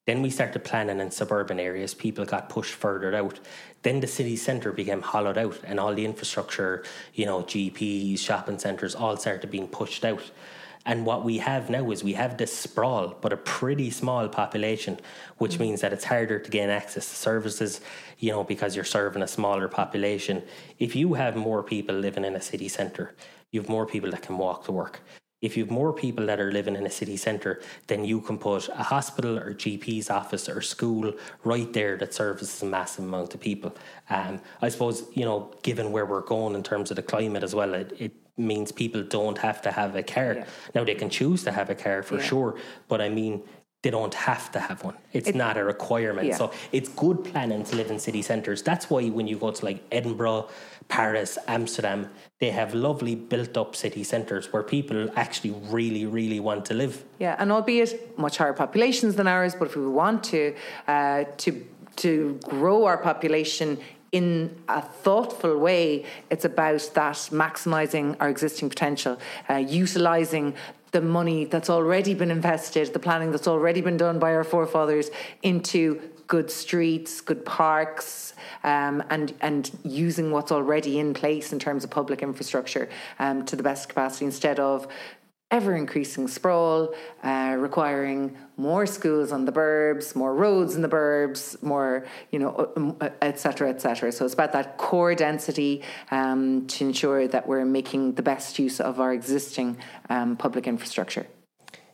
Then we started planning in suburban areas. People got pushed further out. Then the city centre became hollowed out, and all the infrastructure, you know, GPs, shopping centres, all started being pushed out. And what we have now is we have this sprawl, but a pretty small population, which means that it's harder to gain access to services, you know, because you're serving a smaller population. If you have more people living in a city centre, you have more people that can walk to work if you've more people that are living in a city centre, then you can put a hospital or GP's office or school right there that services a massive amount of people. Um, I suppose, you know, given where we're going in terms of the climate as well, it, it means people don't have to have a car. Yeah. Now, they can choose to have a car for Yeah. sure, but I mean, they don't have to have one. It's It- not a requirement. Yeah. So it's good planning to live in city centres. That's why when you go to like Edinburgh, Paris, Amsterdam, they have lovely built up city centres where people actually really, really want to live. Yeah, and albeit much higher populations than ours, but if we want to uh, to to grow our population in a thoughtful way, it's about that maximising our existing potential, uh, utilising the money that's already been invested, the planning that's already been done by our forefathers into good streets, good parks, um, and and using what's already in place in terms of public infrastructure um, to the best capacity instead of ever increasing sprawl, uh, requiring more schools on the burbs, more roads in the burbs, more, you know, etc., uh, et cetera, et cetera. So it's about that core density um, to ensure that we're making the best use of our existing um, public infrastructure.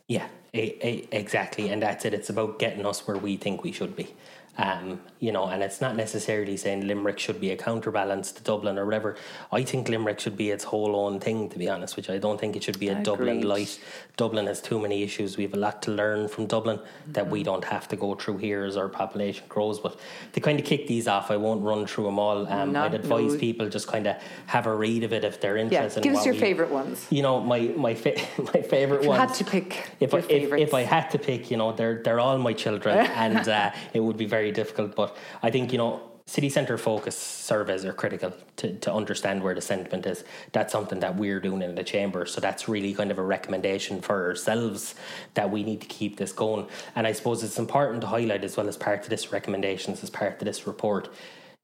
Yeah, e- e- exactly. And that's it. It's about getting us where we think we should be. Um, you know, and it's not necessarily saying Limerick should be a counterbalance to Dublin or whatever. I think Limerick should be its whole own thing, to be honest, which I don't think it should be a Dublin light. Dublin has too many issues. We have a lot to learn from Dublin that we don't have to go through here as our population grows. But to kind of kick these off, I won't run through them all. Um, I'd advise no. people just kind of have a read of it if they're interested. in give us your we- favourite ones. You know, my my fa- my favorite If ones had to pick if I, if, if I had to pick, you know, they're they're all my children, and uh, it would be very difficult. But I think you know, city centre focus surveys are critical to to understand where the sentiment is. That's something that we're doing in the chamber. So that's really kind of a recommendation for ourselves that we need to keep this going. And I suppose it's important to highlight as well as part of this recommendations, as part of this report.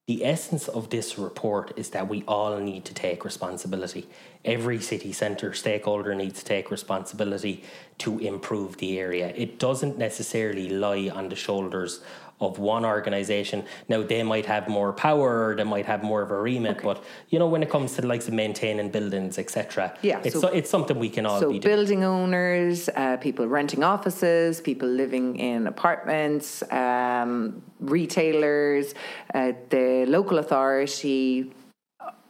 the essence of this report is that we all need to take responsibility. Every city centre stakeholder needs to take responsibility to improve the area. It doesn't necessarily lie on the shoulders of one organization. Now they might have more power or they might have more of a remit, okay. but you know when it comes to the likes of maintaining buildings, etc. Yeah, it's so, it's something we can all so be building owners, uh, people renting offices, people living in apartments, um, retailers, uh, the local authority,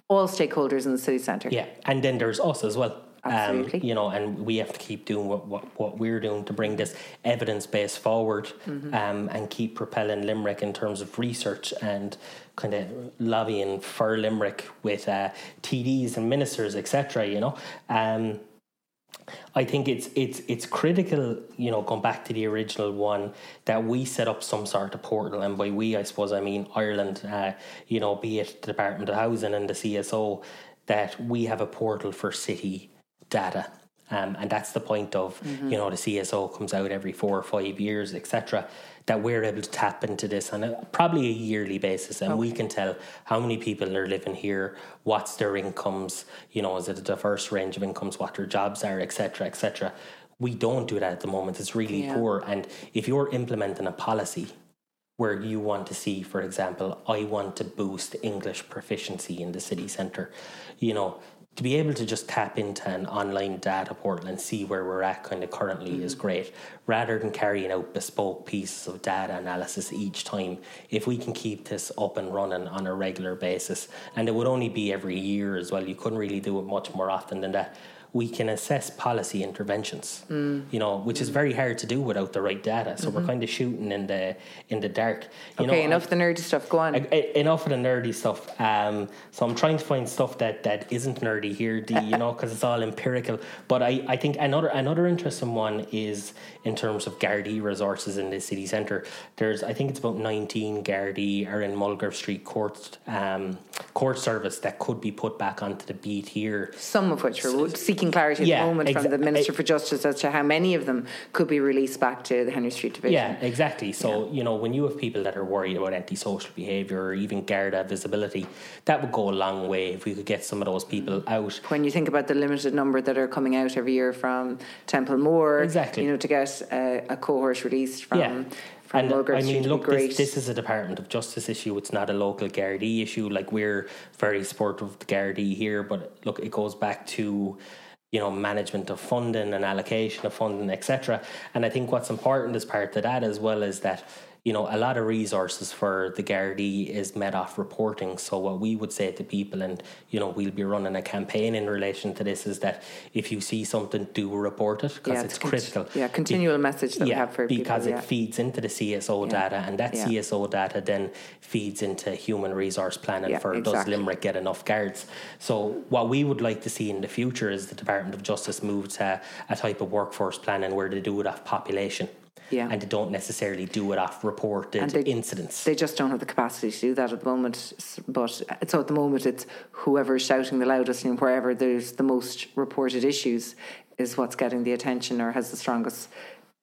all stakeholders in the city centre. Yeah, and then there's us as well. Absolutely. Um, you know, and we have to keep doing what, what, what we're doing to bring this evidence base forward mm-hmm. um, and keep propelling Limerick in terms of research and kind of lobbying for Limerick with uh, TDs and ministers, etc. You know, um, I think it's it's it's critical, you know, going back to the original one, that we set up some sort of portal, and by we, I suppose I mean Ireland, uh, you know, be it the Department of Housing and the CSO, that we have a portal for city data. Um, and that's the point of, mm-hmm. you know, the CSO comes out every four or five years, etc., that we're able to tap into this on a, probably a yearly basis. And okay. we can tell how many people are living here, what's their incomes, you know, is it a diverse range of incomes, what their jobs are, etc., etc. We don't do that at the moment. It's really yeah. poor. And if you're implementing a policy where you want to see, for example, I want to boost English proficiency in the city centre, you know, to be able to just tap into an online data portal and see where we're at kind of currently mm-hmm. is great rather than carrying out bespoke pieces of data analysis each time if we can keep this up and running on a regular basis and it would only be every year as well you couldn't really do it much more often than that we can assess policy interventions. Mm. You know, which is very hard to do without the right data. So mm-hmm. we're kind of shooting in the in the dark. You okay, know, enough of the nerdy stuff. Go on. I, I, enough of the nerdy stuff. Um, so I'm trying to find stuff that, that isn't nerdy here. The, you know, because it's all empirical. But I, I think another another interesting one is in terms of Gardaí resources in the city centre. There's I think it's about 19 Gardaí are in Mulgrave Street Court um, court service that could be put back onto the beat here. Some of which are seeking clarity at the moment exa- from the Minister for Justice as to how many of them could be released back to the Henry Street Division. Yeah, exactly. So, yeah. you know, when you have people that are worried about antisocial behaviour or even Garda visibility, that would go a long way if we could get some of those people out. When you think about the limited number that are coming out every year from Templemore, exactly. you know, to get a, a cohort released from. Yeah and uh, I mean, look, this, this, is a Department of Justice issue. It's not a local Gardaí issue. Like we're very supportive of the Gardaí here, but look, it goes back to you know management of funding and allocation of funding, etc. And I think what's important as part of that as well is that you know, a lot of resources for the Gardaí is met off reporting. So what we would say to people, and you know, we'll be running a campaign in relation to this, is that if you see something, do report it because yeah, it's, critical. yeah, continual message that yeah, we have for because people, it feeds into the CSO yeah. data, and that CSO data then feeds into human resource planning for exactly. does Limerick get enough guards. So what we would like to see in the future is the Department of Justice move to a type of workforce planning where they do it off population. Yeah. And they don't necessarily do it off reported they, incidents. They just don't have the capacity to do that at the moment. But uh, so at the moment, it's whoever's shouting the loudest and wherever there's the most reported issues is what's getting the attention or has the strongest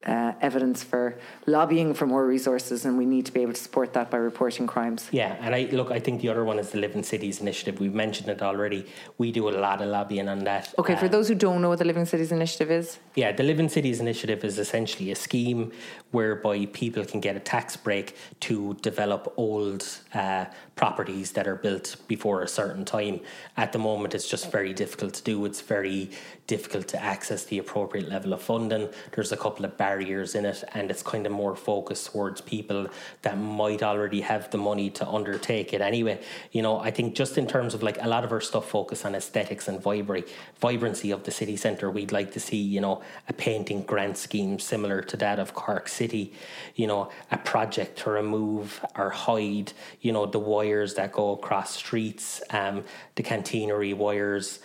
uh, evidence for lobbying for more resources, and we need to be able to support that by reporting crimes. Yeah, and I look. I think the other one is the Living Cities initiative. We've mentioned it already. We do a lot of lobbying on that. Okay, for uh, those who don't know what the Living Cities initiative is, yeah, the Living Cities initiative is essentially a scheme whereby people can get a tax break to develop old uh, properties that are built before a certain time. At the moment, it's just very difficult to do. It's very difficult to access the appropriate level of funding. There's a couple of barriers in it, and it's kind of more focused towards people that might already have the money to undertake it anyway. You know, I think just in terms of like a lot of our stuff focus on aesthetics and vibrancy, vibrancy of the city centre, we'd like to see, you know, a painting grant scheme similar to that of Cork City, you know, a project to remove or hide, you know, the wires that go across streets, um, the catenary wires,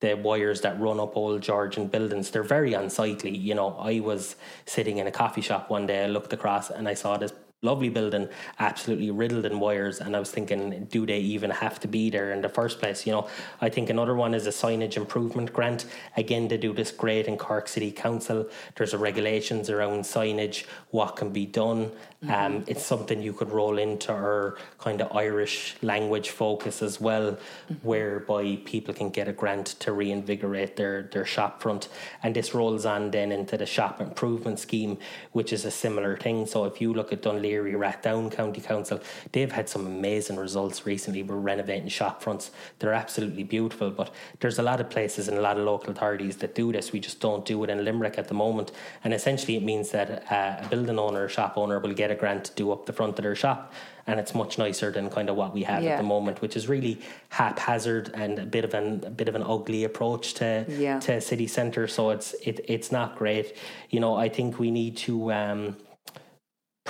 the wires that run up old Georgian buildings. They're very unsightly. You know, I was sitting in a coffee shop one day, I looked across and I saw this lovely building, absolutely riddled in wires. And I was thinking, do they even have to be there in the first place? You know, I think another one is a signage improvement grant. Again, they do this great in Cork City Council. There's a regulations around signage, what can be done. Mm-hmm. Um, it's something you could roll into our kind of Irish language focus as well, mm-hmm. whereby people can get a grant to reinvigorate their, their shop front. And this rolls on then into the shop improvement scheme, which is a similar thing. So if you look at Dún Laoghaire Leary, Rathdown County Council, they've had some amazing results recently with renovating shop fronts. They're absolutely beautiful, but there's a lot of places and a lot of local authorities that do this. We just don't do it in Limerick at the moment. And essentially, it means that uh, a building owner, shop owner, will get a grant to do up the front of their shop and it's much nicer than kind of what we have yeah. at the moment, which is really haphazard and a bit of an a bit of an ugly approach to yeah. to city centre. So it's it it's not great. You know, I think we need to um,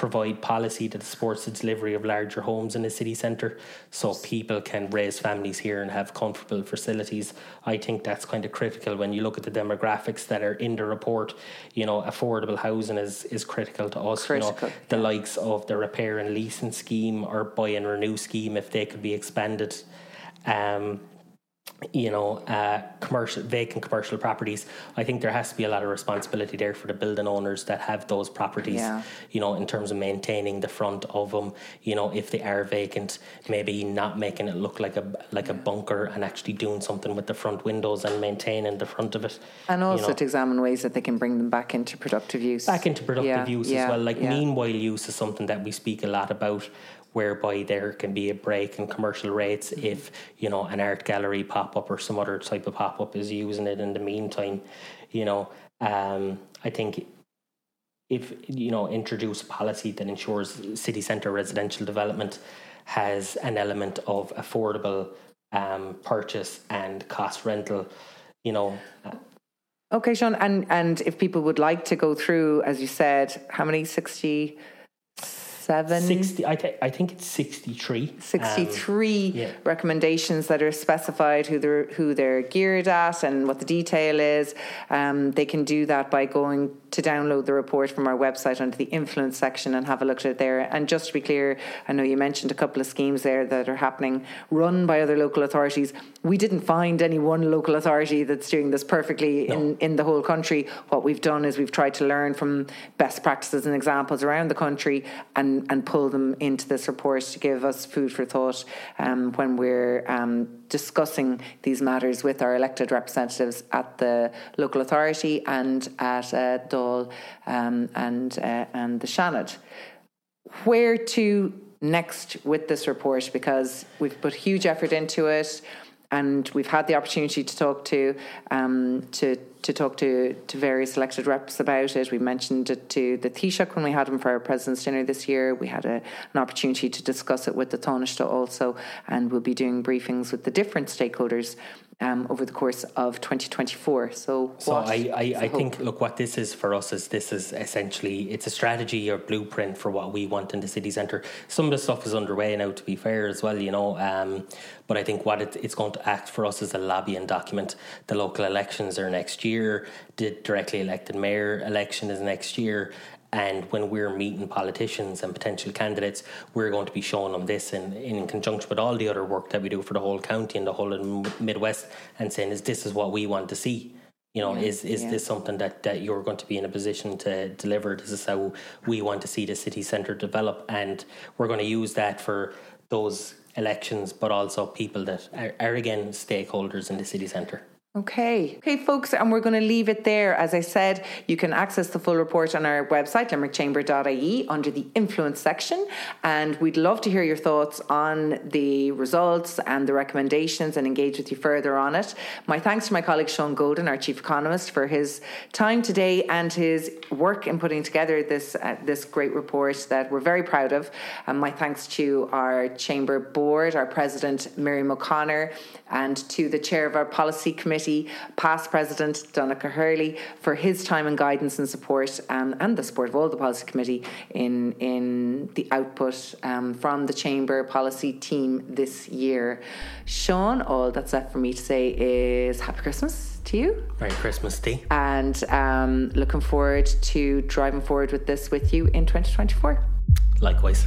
provide policy that supports the delivery of larger homes in the city centre so people can raise families here and have comfortable facilities. I think that's kind of critical when you look at the demographics that are in the report. You know, affordable housing is, is critical to us. Critical, you know, the likes of the repair and leasing scheme or buy and renew scheme, if they could be expanded. Um, you know, uh, commercial vacant commercial properties. I think there has to be a lot of responsibility there for the building owners that have those properties. Yeah. You know, in terms of maintaining the front of them. You know, if they are vacant, maybe not making it look like a like a bunker and actually doing something with the front windows and maintaining the front of it. And also you know. to examine ways that they can bring them back into productive use. Back into productive yeah. use yeah. as well. Like meanwhile use is something that we speak a lot about whereby there can be a break in commercial rates mm-hmm. if you know an art gallery pop up or some other type of pop up is using it in the meantime. You know, um, I think if you know introduce policy that ensures city centre residential development has an element of affordable um, purchase and cost rental. You know. Uh, Okay, Seán, and and if people would like to go through, as you said, how many sixty seven. 60, I, th- I think it's 63. 63 um, yeah. recommendations that are specified who they're, who they're geared at and what the detail is. Um, they can do that by going to download the report from our website under the influence section and have a look at it there. And just to be clear, I know you mentioned a couple of schemes there that are happening run by other local authorities. We didn't find any one local authority that's doing this perfectly no. in, in the whole country. What we've done is we've tried to learn from best practices and examples around the country and and, pull them into this report to give us food for thought um, when we're um, discussing these matters with our elected representatives at the local authority and at uh, Dáil um, and, uh, and the Seanad. Where to next with this report? Because we've put huge effort into it and we've had the opportunity to talk to um, to to talk to, to various elected reps about it. We mentioned it to the Taoiseach when we had him for our President's Dinner this year. We had a, an opportunity to discuss it with the Taoiseach also, and we'll be doing briefings with the different stakeholders um, over the course of 2024. So, so I, I, I think look what this is for us is this is essentially it's a strategy or blueprint for what we want in the city centre. Some of the stuff is underway now, to be fair as well, you know. Um, but I think what it, it's going to act for us is a lobbying document. The local elections are next year. The directly elected mayor election is next year. And when we're meeting politicians and potential candidates, we're going to be showing them this in, in conjunction with all the other work that we do for the whole county and the whole Midwest and saying, is this is what we want to see? You know, yeah, is is yeah. this something that, that you're going to be in a position to deliver? This is how we want to see the city centre develop. And we're going to use that for those elections, but also people that are, are again stakeholders in the city centre. Okay. Okay, folks, and we're going to leave it there. As I said, you can access the full report on our website, limerickchamber.ie, under the influence section. And we'd love to hear your thoughts on the results and the recommendations and engage with you further on it. My thanks to my colleague Seán Golden, our chief economist, for his time today and his work in putting together this, uh, this great report that we're very proud of. And my thanks to our chamber board, our president, Miriam O'Connor, and to the chair of our policy committee, past president Donncha Hurley, for his time and guidance and support, um, and the support of all the policy committee in in the output um, from the chamber policy team this year. Seán, all that's left for me to say is happy Christmas to you. Merry Christmas, Dee. And um, looking forward to driving forward with this with you in 2024. Likewise.